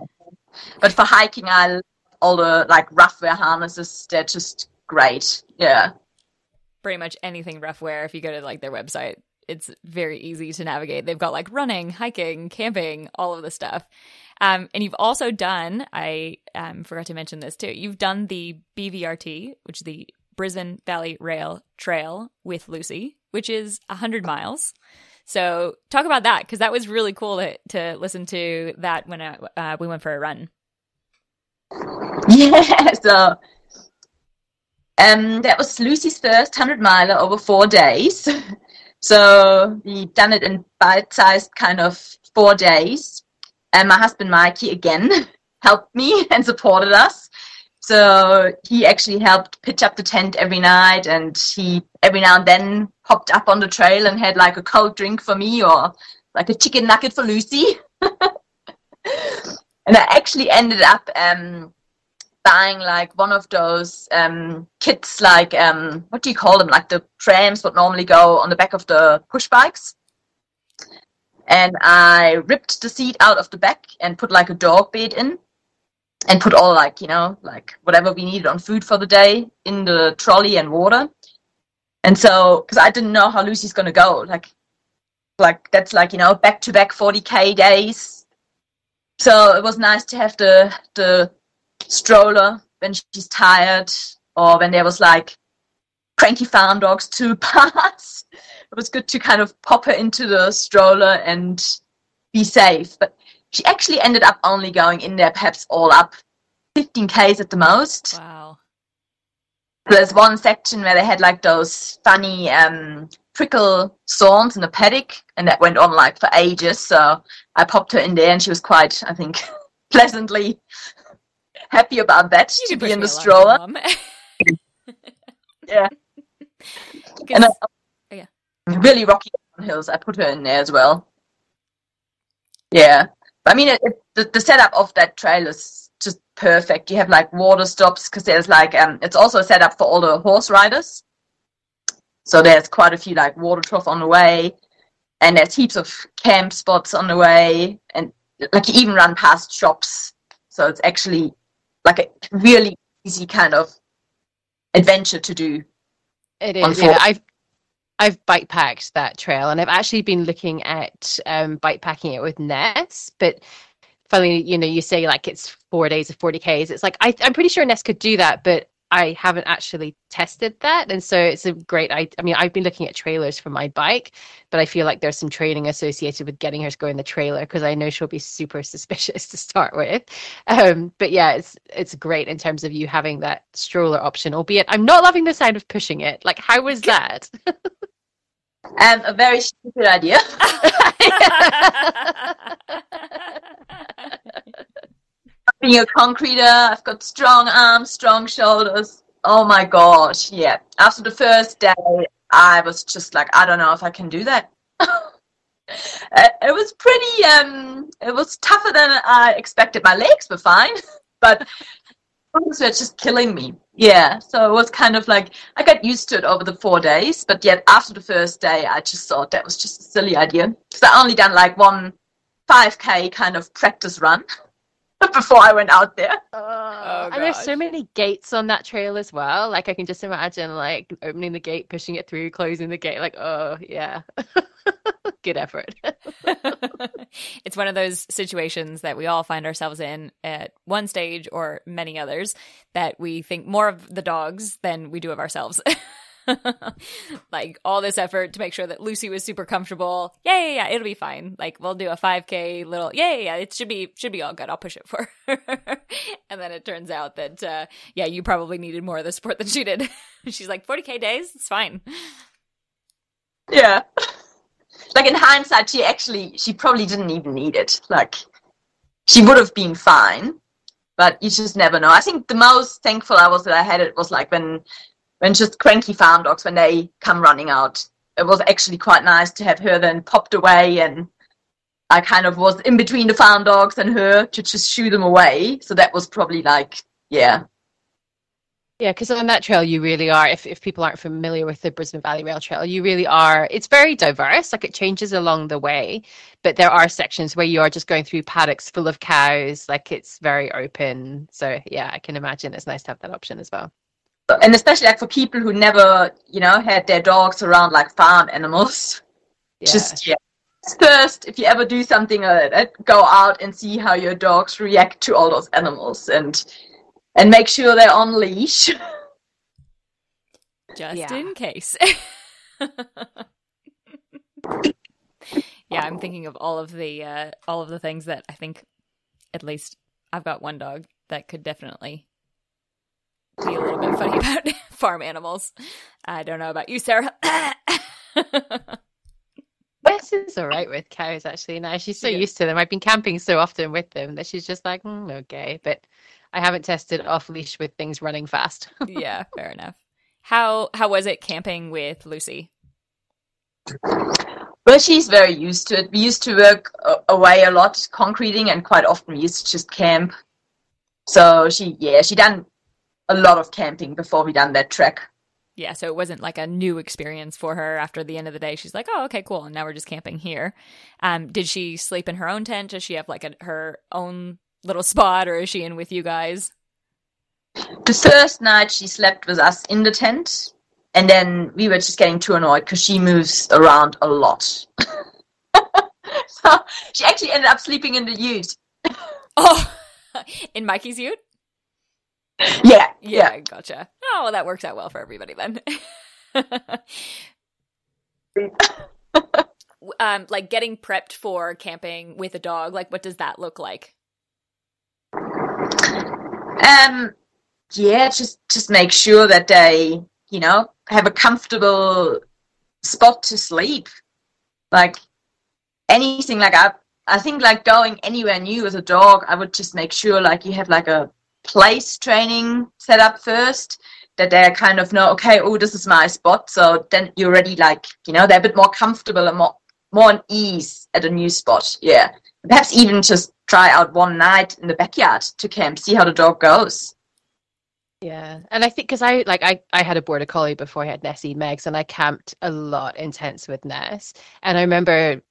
But for hiking, I love all the like Ruffwear harnesses. They're just great. Yeah. Pretty much anything Ruffwear. If you go to like their website, it's very easy to navigate. They've got like running, hiking, camping, all of the stuff. Um, and you've also done, I um, forgot to mention this too, you've done the BVRT, which is the Brisbane Valley Rail Trail with Lucy, which is 100 miles. So talk about that because that was really cool to, to listen to that when uh, uh, we went for a run. Yeah, so um, that was Lucy's first 100 miler over four days. So we done it in bite-sized kind of four days. And my husband Mikey again helped me and supported us. So he actually helped pitch up the tent every night, and he every now and then popped up on the trail and had like a cold drink for me or like a chicken nugget for Lucy. and I actually ended up um, buying like one of those um, kits, like um, what do you call them? Like the prams would normally go on the back of the push bikes. And I ripped the seat out of the back and put like a dog bed in, and put all like you know like whatever we needed on food for the day in the trolley and water. And so, because I didn't know how Lucy's gonna go, like, like that's like you know back to back 40k days. So it was nice to have the the stroller when she's tired or when there was like cranky farm dogs to pass. It was good to kind of pop her into the stroller and be safe. But she actually ended up only going in there perhaps all up 15 Ks at the most. Wow. There's one section where they had like those funny um, prickle thorns in the paddock, and that went on like for ages. So I popped her in there, and she was quite, I think, pleasantly happy about that You to be in the stroller. Yeah. And uh, yeah. really rocky hills. I put her in there as well. Yeah, but I mean, it, it, the the setup of that trail is just perfect. You have like water stops because there's like um, it's also set up for all the horse riders. So there's quite a few like water trough on the way, and there's heaps of camp spots on the way, and like you even run past shops. So it's actually like a really easy kind of adventure to do. It is. Yeah. I've I've bike packed that trail, and I've actually been looking at um, bike packing it with Ness. But funny, you know, you say like it's four days of forty k's. It's like I, I'm pretty sure Ness could do that, but I haven't actually tested that, and so it's a great. I, I mean, I've been looking at trailers for my bike, but I feel like there's some training associated with getting her to go in the trailer because I know she'll be super suspicious to start with. Um, but yeah, it's it's great in terms of you having that stroller option. Albeit, I'm not loving the sound of pushing it. Like, how was that? Um, a very stupid idea. Being a concreter, I've got strong arms, strong shoulders. Oh my gosh, yeah. After the first day, I was just like, I don't know if I can do that. It was pretty, um, it was tougher than I expected. My legs were fine, but arms were just killing me. Yeah, so it was kind of like I got used to it over the four days, but yet after the first day, I just thought that was just a silly idea. Because I only done like one 5k kind of practice run before I went out there. Oh, oh and there's so many gates on that trail as well. Like I can just imagine like opening the gate, pushing it through, closing the gate. Like, oh yeah, good effort. it's one of those situations that we all find ourselves in at one stage or many others that we think more of the dogs than we do of ourselves. like all this effort to make sure that Lucy was super comfortable. Yeah, yeah, yeah, it'll be fine. Like we'll do a 5k little. Yeah, yeah, yeah, it should be should be all good. I'll push it for her. and then it turns out that uh yeah, you probably needed more of the support than she did. She's like 40k days, it's fine. Yeah. Like in hindsight, she actually, she probably didn't even need it. Like, she would have been fine, but you just never know. I think the most thankful I was that I had it was like when, when just cranky farm dogs, when they come running out, it was actually quite nice to have her then popped away and I kind of was in between the farm dogs and her to just shoo them away. So that was probably like, yeah, Yeah, because on that trail, you really are. If if people aren't familiar with the Brisbane Valley Rail Trail, you really are. It's very diverse. Like it changes along the way, but there are sections where you are just going through paddocks full of cows. Like it's very open. So yeah, I can imagine it's nice to have that option as well. And especially like for people who never, you know, had their dogs around like farm animals. Yeah. Just yeah. First, if you ever do something like that, go out and see how your dogs react to all those animals, and and make sure they're on leash. just Yeah. in case. yeah, I'm thinking of all of the uh, all of the things that I think, at least I've got one dog that could definitely be a little bit funny about farm animals. I don't know about you, Sarah. Wes is all right with cows actually. Now she's so Yeah. used to them. I've been camping so often with them that she's just like, "Mm, okay. But I haven't tested off leash with things running fast. yeah, fair enough. How how was it camping with Lucy? Well, she's very used to it. We used to work away a lot, concreting, and quite often we used to just camp. So she, yeah, she done a lot of camping before we done that trek. Yeah, so it wasn't like a new experience for her after the end of the day. She's like, "Oh, okay, cool." And now we're just camping here. Um, did she sleep in her own tent? Does she have like a, her own little spot, or is she in with you guys? The first night she slept with us in the tent, and then we were just getting too annoyed because she moves around a lot. so she actually ended up sleeping in the ute. Oh, in Mikey's ute? Yeah, Yeah, yeah. gotcha. Oh, well, that works out well for everybody then. um, like getting prepped for camping with a dog, like what does that look like? Um, yeah, just just make sure that they, you know, have a comfortable spot to sleep. Like anything like I, I think like going anywhere new with a dog, I would just make sure like you have like a place training set up first that they kind of know, okay, oh, this is my spot. So then you're already like, you know, they're a bit more comfortable and more more on ease at a new spot. Yeah. Perhaps even just try out one night in the backyard to camp, see how the dog goes. Yeah, and I think because I like I I had a border collie before I had Nessie Megs, and I camped a lot in tents with Ness. And I remember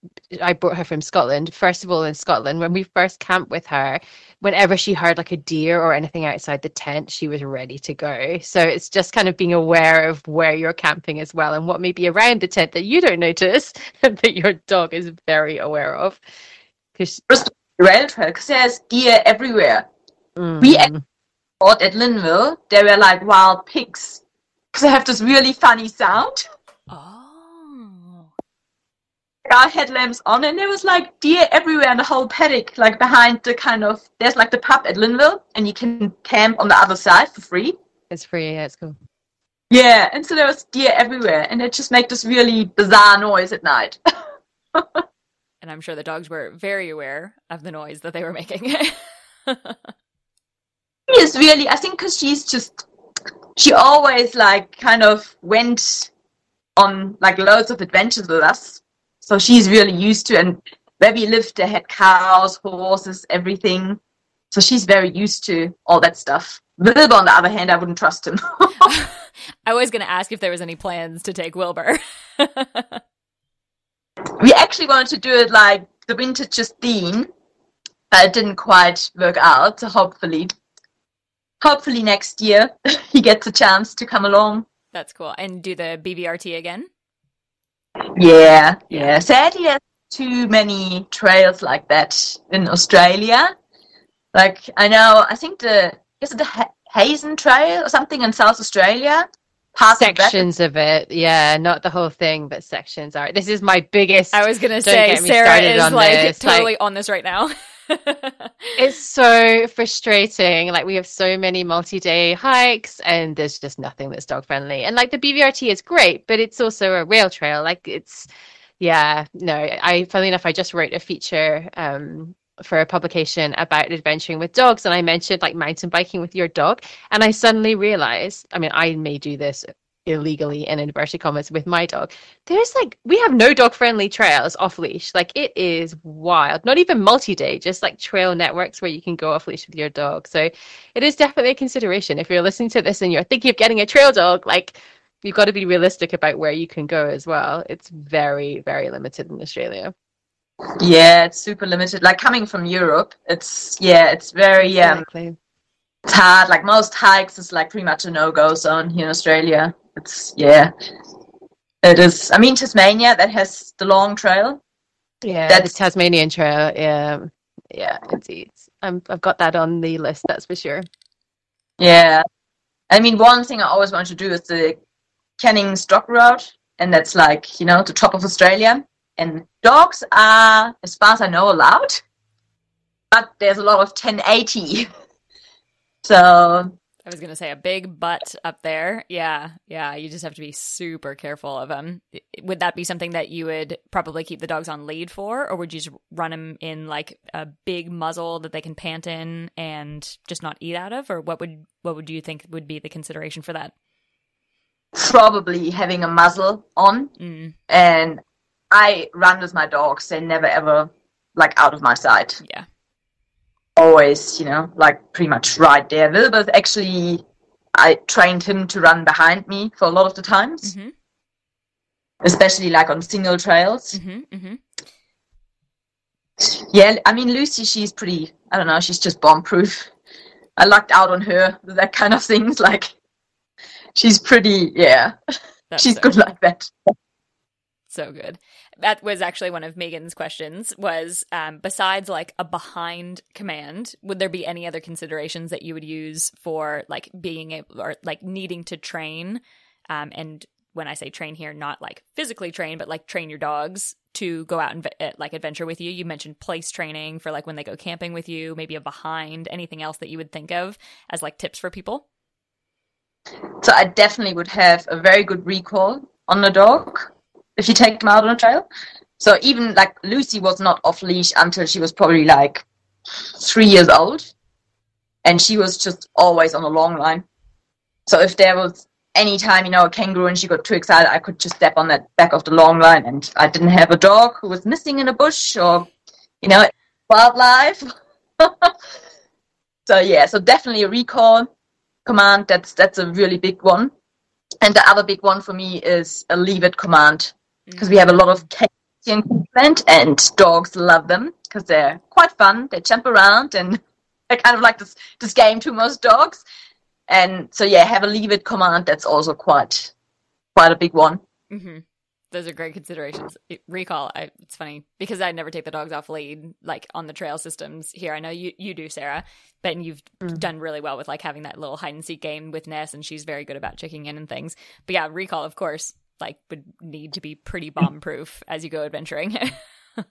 I brought her from Scotland. First of all, in Scotland, when we first camped with her, whenever she heard like a deer or anything outside the tent, she was ready to go. So it's just kind of being aware of where you're camping as well, and what may be around the tent that you don't notice that your dog is very aware of. Because rail trail because there's deer everywhere. Mm. We at Linville they were like wild pigs because they have this really funny sound. Oh. Our headlamps on, and there was like deer everywhere in the whole paddock, like behind the kind of there's like the pub at Linville, and you can camp on the other side for free. it's free. Yeah, it's cool. Yeah, and so there was deer everywhere, and it just make this really bizarre noise at night. And I'm sure the dogs were very aware of the noise that they were making. Is really, I think, because she's just, she always like kind of went on like loads of adventures with us. So she's really used to, and where we lived, they had cows, horses, everything. So she's very used to all that stuff. Wilbur, on the other hand, I wouldn't trust him. I was going to ask if there was any plans to take Wilbur. we actually wanted to do it like the winter just been, but it didn't quite work out. So hopefully, hopefully next year he gets a chance to come along. That's cool. And do the BVRT again? Yeah, yeah. Sadly, there's too many trails like that in Australia. Like I know, I think the is it the ha- Heysen Trail or something in South Australia? Parts sections of it. Yeah, not the whole thing, but sections are. This is my biggest. I was gonna say Sarah is like this, totally like- on this right now. It's so frustrating. Like we have so many multi-day hikes, and there's just nothing that's dog friendly. And like the BVRT is great, but it's also a rail trail. Like it's, yeah, no. I, funnily enough, I just wrote a feature um, for a publication about adventuring with dogs, and I mentioned like mountain biking with your dog, and I suddenly realized. I mean, I may do this illegally and in inverted commas with my dog there's like we have no dog friendly trails off leash like it is wild not even multi-day just like trail networks where you can go off leash with your dog so it is definitely a consideration if you're listening to this and you're thinking of getting a trail dog like you've got to be realistic about where you can go as well it's very very limited in australia Yeah, it's super limited. Like coming from Europe, it's yeah, it's very um, Exactly. it's hard. Like most hikes is like pretty much a no-go zone here in Australia. It's yeah, it is. I mean Tasmania that has the long trail. yeah That's- the tasmanian trail yeah yeah indeed I'm, i've got that on the list that's for sure Yeah, I mean one thing I always wanted to do is the Canning Stock Route, and that's like you know the top of Australia. And dogs are, as far as I know, allowed, but there's a lot of 1080. so I was gonna say a big butt up there. Yeah, yeah. You just have to be super careful of them. Would that be something that you would probably keep the dogs on lead for, or would you just run them in like a big muzzle that they can pant in and just not eat out of, or what would what would you think would be the consideration for that? probably having a muzzle on Mm, and I run with my dogs. They never ever like out of my sight. yeah, Always, you know, like pretty much right there. Wilbur actually, I trained him to run behind me for a lot of the times, hmm especially like on single trails. hmm hmm Yeah, I mean Lucy, she's pretty. I don't know. She's just bomb proof. I lucked out on her with that kind of things. Like, she's pretty. Yeah, That's she's so good like that. So good. That was actually one of Megan's questions was um, besides like a behind command, would there be any other considerations that you would use for like being able or like needing to train? Um, and when I say train here, not like physically train, but like train your dogs to go out and uh, like adventure with you. You mentioned place training for like when they go camping with you, maybe a behind, anything else that you would think of as like tips for people? So I definitely would have a very good recall on the dog if you take them out on a trail. So even like Lucy was not off leash until she was probably like three years old, and she was just always on a long line. So if there was any time you know a kangaroo and she got too excited, I could just step on that back of the long line, and I didn't have a dog who was missing in a bush or you know wildlife. so yeah, so definitely a recall command. That's that's a really big one. And the other big one for me is a leave it command because we have a lot of cats in Queensland and dogs love them because they're quite fun. They jump around and they're kind of like this this game to most dogs. And so yeah, have a leave it command. That's also quite quite a big one. hmm Those are great considerations. Recall, I, it's funny because I never take the dogs off lead, like on the trail systems here. I know you, you do, Sarah, but you've Mm. done really well with like having that little hide and seek game with Ness, and she's very good about checking in and things. But yeah, recall, of course, like would need to be pretty bomb proof as you go adventuring.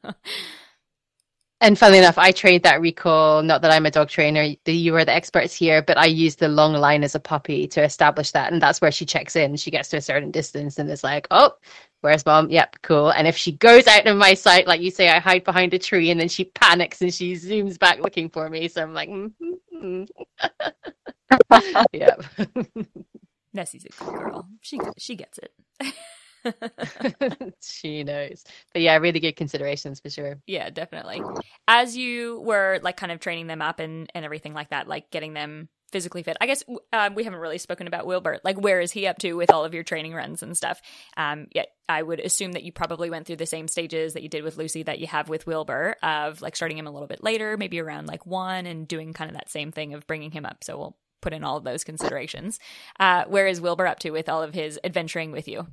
And funnily enough, I trained that recall. Not that I'm a dog trainer, you are the experts here, but I use the long line as a puppy to establish that. And that's where she checks in. She gets to a certain distance and is like, oh, where's mom? Yep, cool. And if she goes out of my sight, like you say, I hide behind a tree and then she panics and she zooms back looking for me. So I'm like, mm-hmm. yep. Nessie's a good girl. She she gets it. she knows. But yeah, really good considerations for sure. Yeah, definitely. As you were like kind of training them up and and everything like that, like getting them physically fit. I guess um, we haven't really spoken about Wilbur. Like, where is he up to with all of your training runs and stuff? Um, yeah, I would assume that you probably went through the same stages that you did with Lucy that you have with Wilbur of like starting him a little bit later, maybe around like one, and doing kind of that same thing of bringing him up. So we'll put in all of those considerations. Uh, where is Wilbur up to with all of his adventuring with you?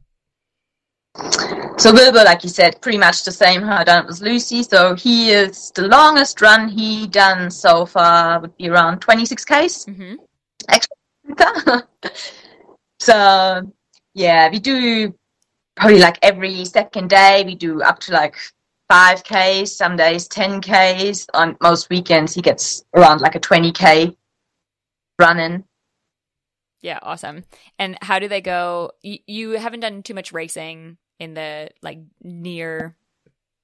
So Wilbur, like you said, pretty much the same how I done it with Lucy. So he is the longest run he done so far would be around 26 Ks. Mm-hmm. Actually, so yeah, we do probably like every second day. We do up to like five Ks, some days 10 Ks. On most weekends, he gets around like a 20 K running. Yeah, awesome. And how do they go? You, you haven't done too much racing in the like near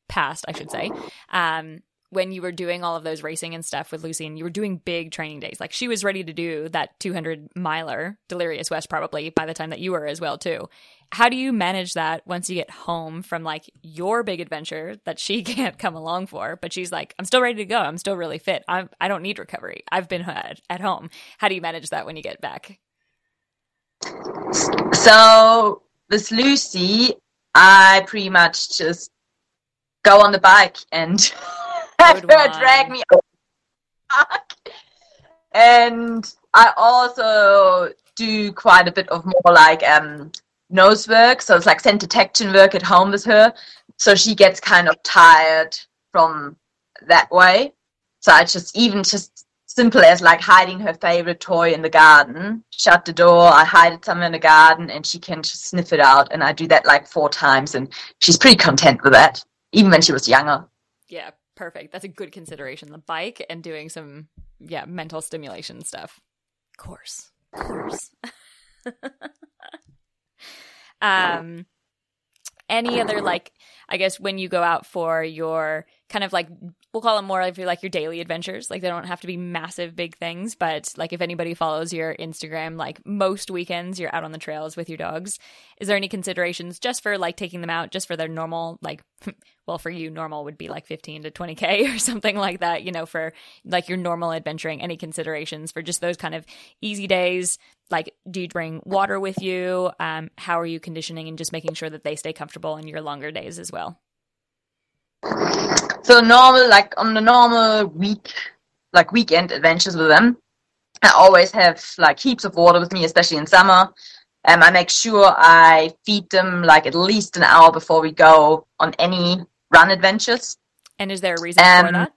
past, I should say. Um, when you were doing all of those racing and stuff with Lucy and you were doing big training days, like she was ready to do that 200 miler, Delirious West, probably by the time that you were as well, too. How do you manage that once you get home from like your big adventure that she can't come along for, but she's like, I'm still ready to go. I'm still really fit. I'm, I don't need recovery. I've been at, at home. How do you manage that when you get back? So with Lucy, I pretty much just go on the bike and drag me up the bike. And I also do quite a bit of more like um nose work. So it's like scent detection work at home with her. So she gets kind of tired from that way. So I just even just simple as like hiding her favorite toy in the garden. Shut the door, I hide it somewhere in the garden, and she can just sniff it out. And I do that like four times, and she's pretty content with that, even when she was younger. Yeah, perfect. That's a good consideration. The bike and doing some, yeah, mental stimulation stuff. Of course. Of course. um, any other, like, I guess when you go out for your kind of like, we'll call them more of your, like your daily adventures. Like, they don't have to be massive, big things, but like if anybody follows your Instagram, like most weekends you're out on the trails with your dogs. Is there any considerations just for like taking them out, just for their normal, like, well, for you, normal would be like 15 to 20K or something like that, you know, for like your normal adventuring, any considerations for just those kind of easy days? Like, do you bring water with you? Um, how are you conditioning and just making sure that they stay comfortable in your longer days as well? So normal, like on the normal week, like weekend adventures with them, I always have like heaps of water with me, especially in summer. Um, I make sure I feed them like at least an hour before we go on any run adventures. And is there a reason for Um, that?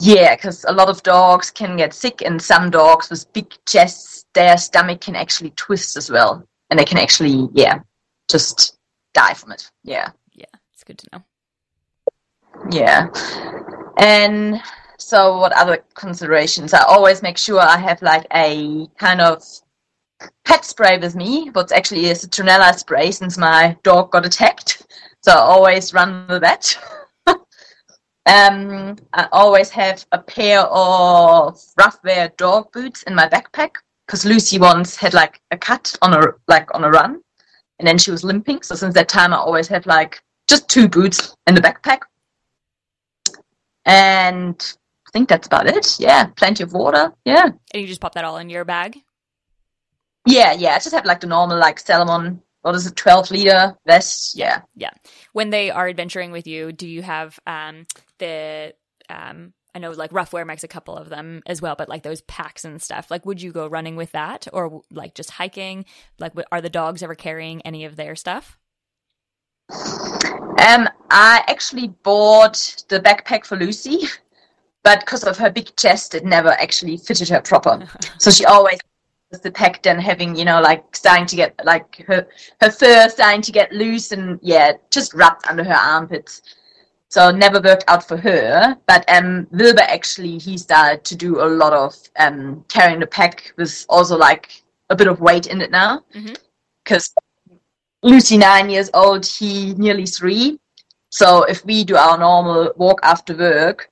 Yeah, because a lot of dogs can get sick, and some dogs with big chests, their stomach can actually twist as well, and they can actually, yeah, just die from it. Yeah. Yeah. It's good to know. Yeah. And so what other considerations? I always make sure I have like a kind of pet spray with me, what actually a citronella spray since my dog got attacked. So I always run with that. um, I always have a pair of Ruffwear dog boots in my backpack because Lucy once had like a cut on a like on a run, and then she was limping. So since that time, I always have like just two boots in the backpack. And I think that's about it. Yeah, plenty of water. Yeah. And you just pop that all in your bag? Yeah, yeah. I just have like the normal like Salomon, what is it, 12 liter vest. Yeah. Yeah. When they are adventuring with you, do you have um the um I know like Ruffwear makes a couple of them as well, but like those packs and stuff. Like, would you go running with that, or like just hiking? Like, are the dogs ever carrying any of their stuff? Um, I actually bought the backpack for Lucy, but because of her big chest, it never actually fitted her proper. so she always was the pack then having, you know, like starting to get like her her fur starting to get loose and yeah, just wrapped under her armpits. So never worked out for her. But um Wilbur actually he started to do a lot of um carrying the pack with also like a bit of weight in it now. Because Lucy nine years old, he nearly three. So if we do our normal walk after work,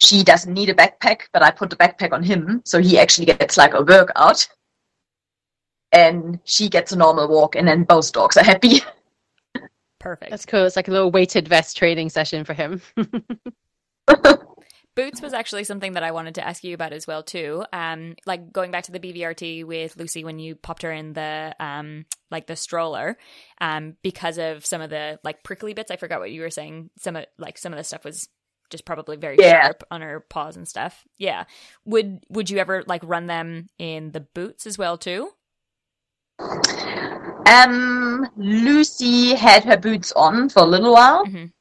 she doesn't need a backpack, but I put the backpack on him, so he actually gets like a workout. And she gets a normal walk, and then both dogs are happy. Perfect. That's cool. It's like a little weighted vest training session for him. Boots was actually something that I wanted to ask you about as well too. Um, like going back to the BVRT with Lucy when you popped her in the um, like the stroller, um, because of some of the like prickly bits. I forgot what you were saying. Some of like some of the stuff was just probably very Yeah. sharp on her paws and stuff. Yeah. Would would you ever like run them in the boots as well too? Um, Lucy had her boots on for a little while. Mhm.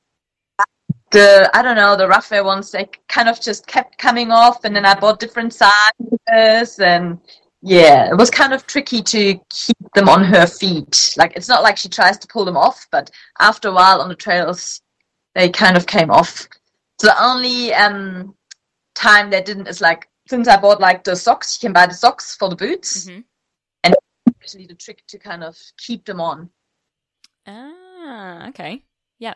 The I don't know the rougher ones they kind of just kept coming off, and then I bought different sizes, and yeah, it was kind of tricky to keep them on her feet. Like it's not like she tries to pull them off, but after a while on the trails, they kind of came off. So the only um time they didn't is like since I bought like the socks, you can buy the socks for the boots. Mhm. Actually, the trick to kind of keep them on. Ah, okay. Yeah.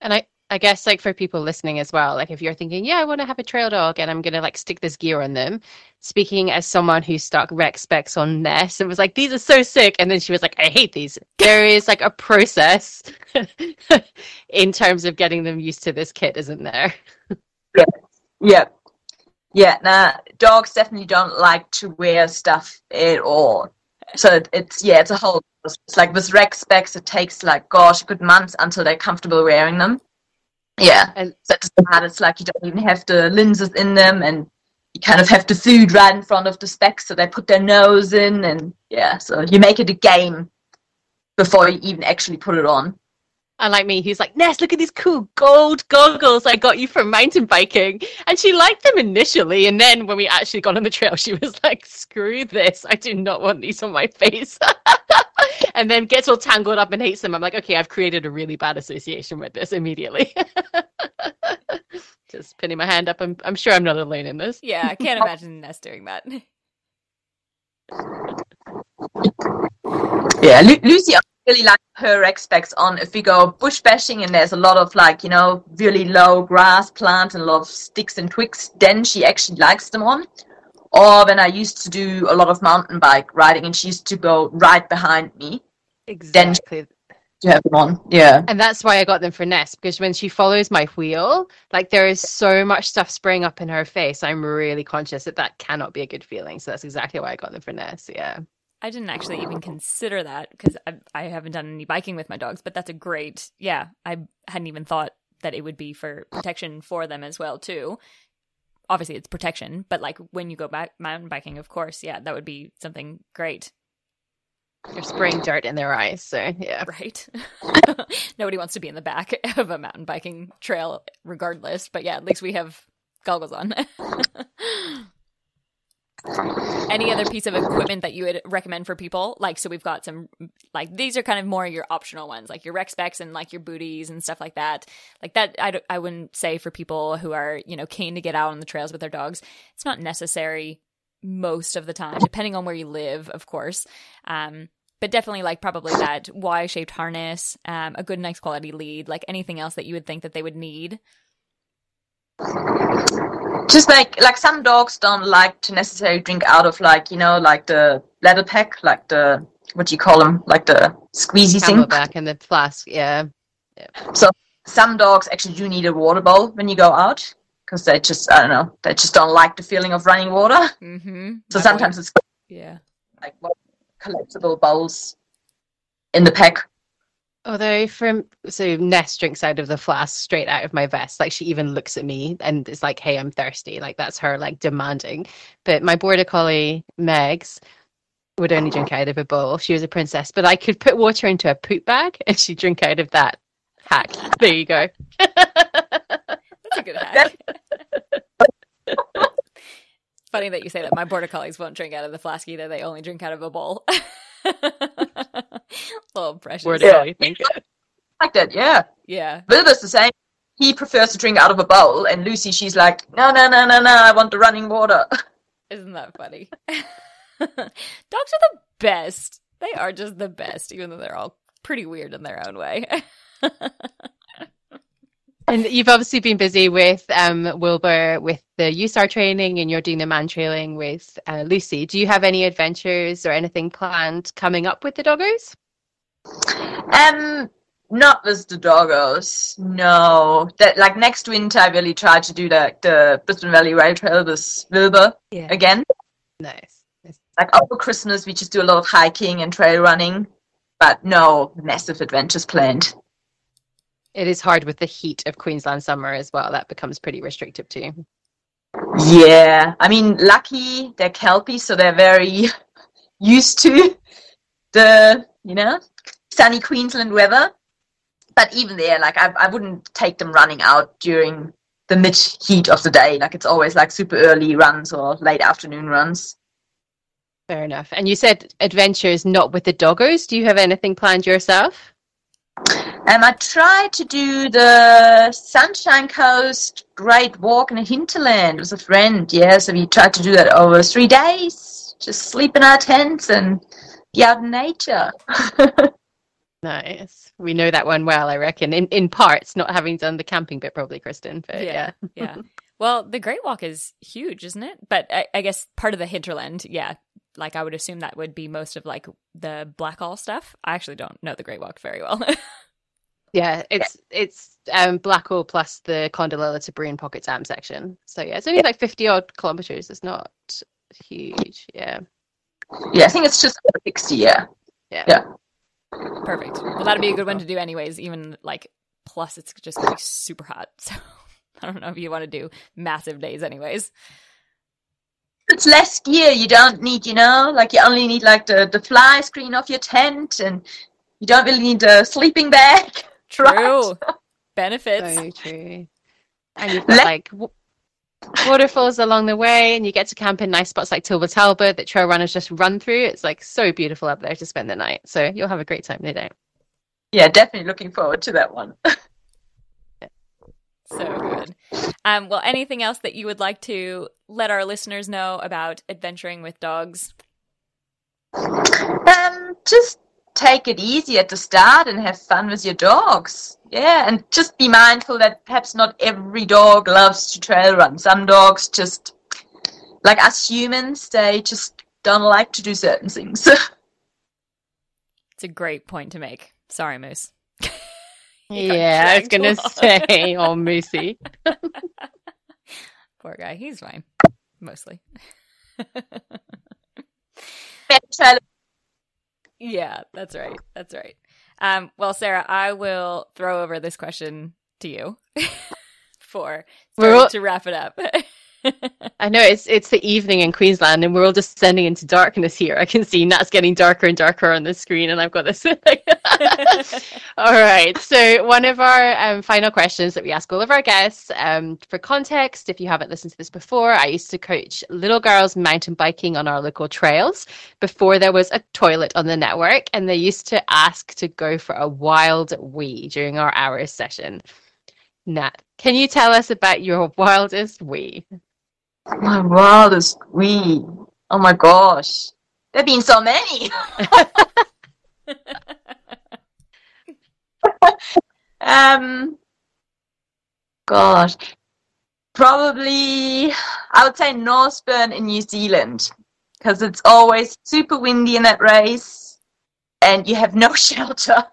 And I, I guess like for people listening as well, like if you're thinking, yeah, I want to have a trail dog and I'm gonna like stick this gear on them. Speaking as someone who stuck Rex Specs on Ness and was like, these are so sick, and then she was like, I hate these. There is like a process in terms of getting them used to this kit, isn't there? Yeah. Yeah, yeah. nah, dogs definitely don't like to wear stuff at all. So it's, yeah, it's a whole, it's like with Rex Specs, it takes like, gosh, good months until they're comfortable wearing them. Yeah. And- so it's hard. It's like you don't even have the lenses in them and you kind of have the food right in front of the specs so they put their nose in and yeah, so you make it a game before you even actually put it on. Unlike me, he's like, Ness, look at these cool gold goggles I got you for mountain biking. And she liked them initially. And then when we actually got on the trail, she was like, screw this. I do not want these on my face. and then gets all tangled up and hates them. I'm like, okay, I've created a really bad association with this immediately. Just pinning my hand up. I'm, I'm sure I'm not alone in this. Yeah, I can't imagine Ness doing that. Yeah, Lu- Lucy really likes her Rex Specs on if we go bush bashing and there's a lot of like, you know, really low grass plants and a lot of sticks and twigs, then she actually likes them on. Or when I used to do a lot of mountain bike riding and she used to go right behind me Exactly. to have them on. Yeah. And that's why I got them for Ness because when she follows my wheel, like there is so much stuff spraying up in her face. I'm really conscious that that cannot be a good feeling. So that's exactly why I got them for Ness. Yeah. I didn't actually even consider that because I, I haven't done any biking with my dogs, but that's a great, yeah, I hadn't even thought that it would be for protection for them as well too. Obviously, it's protection, but like when you go back mountain biking, of course, yeah, that would be something great, You're spraying dirt in their eyes. So yeah. right? Nobody wants to be in the back of a mountain biking trail, regardless. But yeah, at least we have goggles on. Any other piece of equipment that you would recommend for people? Like, so we've got some, like, these are kind of more your optional ones, like your Rex Specs and like your booties and stuff like that. Like that, I, I wouldn't say for people who are, you know, keen to get out on the trails with their dogs. It's not necessary most of the time, depending on where you live, of course. Um, but definitely like probably that Y shaped harness, um, a good, nice quality lead, like anything else that you would think that they would need. Just like like some dogs don't like to necessarily drink out of like, you know, like the ladder pack, like the what do you call them? Like the squeezy thing. CamelBak and the flask. Yeah. Yeah. So some dogs actually do need a water bowl when you go out because they just I don't know they just don't like the feeling of running water. Mm-hmm. So sometimes it's yeah. like what, collapsible bowls in the pack. Although from so Ness drinks out of the flask straight out of my vest. Like she even looks at me and is like, "Hey, I'm thirsty." Like that's her like demanding. But my border collie Megs would only drink out of a bowl. She was a princess, but I could put water into a poop bag and she'd drink out of that. Hack. There you go. That's a good hack. Funny that you say that. My border collies won't drink out of the flask either. They only drink out of a bowl. Little precious. Border Yeah. collie. Think. Like that, yeah. Yeah. Wilbur's the same. He prefers to drink out of a bowl, and Lucy, she's like, no, no, no, no, no, I want the running water. Isn't that funny? Dogs are the best. They are just the best, even though they're all pretty weird in their own way. And you've obviously been busy with um, Wilbur with the USAR training, and you're doing the man trailing with uh, Lucy. Do you have any adventures or anything planned coming up with the doggos? Um, not with the doggos. No, that like next winter I really tried to do the the Brisbane Valley Rail Trail with Wilbur Yeah. again. Nice. Nice. Like over Christmas, we just do a lot of hiking and trail running, but no massive adventures planned. It is hard with the heat of Queensland summer as well. That becomes pretty restrictive too. Yeah, I mean, lucky they're kelpie, so they're very used to the you know sunny Queensland weather. But even there, like I, I wouldn't take them running out during the mid heat of the day. Like it's always like super early runs or late afternoon runs. Fair enough. And you said adventures not with the doggos. Do you have anything planned yourself? Um, I tried to do the Sunshine Coast Great Walk in the hinterland with a friend. Yeah, so we tried to do that over three days. Just sleep in our tents and be out in nature. Nice. We know that one well, I reckon. In in parts, not having done the camping bit probably, Kristen. But yeah. yeah. Well, the Great Walk is huge, isn't it? But I, I guess part of the hinterland, yeah. Like I would assume that would be most of like the Blackall stuff. I actually don't know the Great Walk very well. Yeah, it's it's um Blackall plus the Kondalilla to Baroon Pocket Dam section. So yeah, it's only like fifty odd kilometers. It's not huge. Yeah. Yeah, I think it's just 60, yeah. Yeah. Yeah. Perfect. Well, that'd be a good one to do, anyways. Even like, plus it's just gonna be super hot. So I don't know if you want to do massive days, anyways. It's less gear. You don't need, you know, like you only need like the, the fly screen off your tent and you don't really need a sleeping bag. True. Right? Benefits. So true. And you've got Let- like w- waterfalls along the way, and you get to camp in nice spots like Thilba Thalba that trail runners just run through. It's like so beautiful up there to spend the night. So you'll have a great time, no doubt. Yeah, definitely looking forward to that one. So good. Um, well, anything else that you would like to let our listeners know about adventuring with dogs? Um, just take it easy at the start and have fun with your dogs. Yeah, and just be mindful that perhaps not every dog loves to trail run. Some dogs just, like us humans, they just don't like to do certain things. It's a great point to make. Sorry, Moose. Yeah, I was gonna say, oh, Moosey. Poor guy. He's fine. Mostly. Yeah, that's right. That's right. Um, well, Sarah, I will throw over this question to you for to wrap it up. I know it's it's the evening in Queensland, and we're all descending into darkness here. I can see Nat's getting darker and darker on the screen, and I've got this. all right. So one of our um, final questions that we ask all of our guests, um, for context, if you haven't listened to this before, I used to coach little girls mountain biking on our local trails before there was a toilet on the network, and they used to ask to go for a wild wee during our hours session. Nat, can you tell us about your wildest wee? My wildest wee. Oh my gosh. There have been so many. um, gosh. Probably, I would say Northburn in New Zealand because it's always super windy in that race and you have no shelter.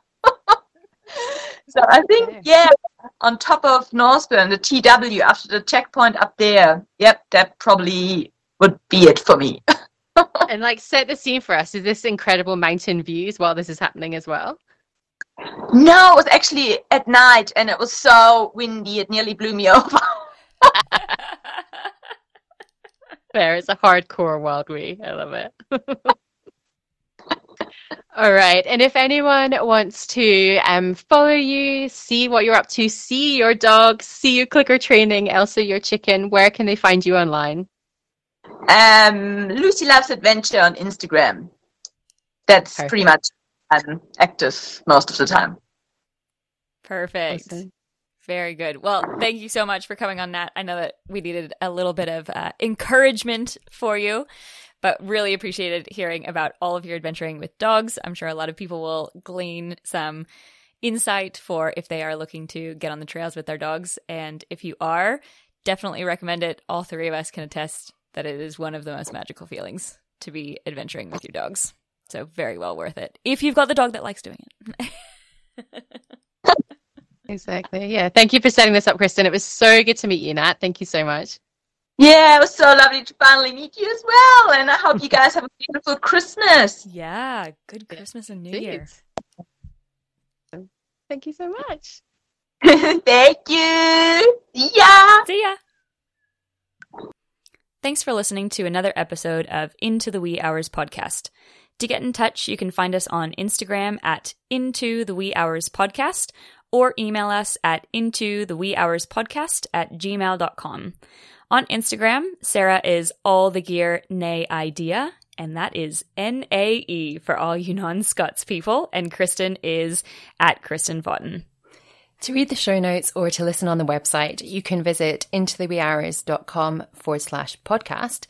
So I think, yeah, on top of Northburn, the TW after the checkpoint up there, yep, that probably would be it for me. and like set the scene for us. Is this incredible mountain views while this is happening as well? No, it was actually at night and it was so windy it nearly blew me over. Fair, it's a hardcore wild we. I love it. All right. And if anyone wants to um, follow you, see what you're up to, see your dog, see you clicker training, Elsa, your chicken, where can they find you online? Um, Lucy Loves Adventure on Instagram. That's Perfect. pretty much I'm active most of the time. Perfect. Awesome. Very good. Well, thank you so much for coming on, Nat. I know that we needed a little bit of uh, encouragement for you, but really appreciated hearing about all of your adventuring with dogs. I'm sure a lot of people will glean some insight for if they are looking to get on the trails with their dogs. And if you are, definitely recommend it. All three of us can attest that it is one of the most magical feelings to be adventuring with your dogs. So, very well worth it if you've got the dog that likes doing it. Exactly. Yeah. Thank you for setting this up, Kristen. It was so good to meet you, Nat. Thank you so much. Yeah, it was so lovely to finally meet you as well. And I hope you guys have a beautiful Christmas. Yeah, good Christmas and New Year. Thank you so much. Thank you. See ya. See ya. Thanks for listening to another episode of Into the Wee Hours podcast. To get in touch, you can find us on Instagram at Into the Wee Hours podcast or email us at Into the Wee Hours podcast at gmail.com. On Instagram, Sarah is all the gear nae idea, and that is N A E for all you non Scots people, and Kristen is at Kristen Vaughton. To read the show notes or to listen on the website, you can visit intotheweehours.com forward slash podcast.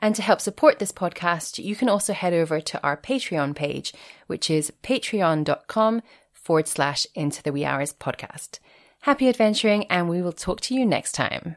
And to help support this podcast, you can also head over to our Patreon page, which is patreon.com forward slash into the wee hours podcast. Happy adventuring, and we will talk to you next time.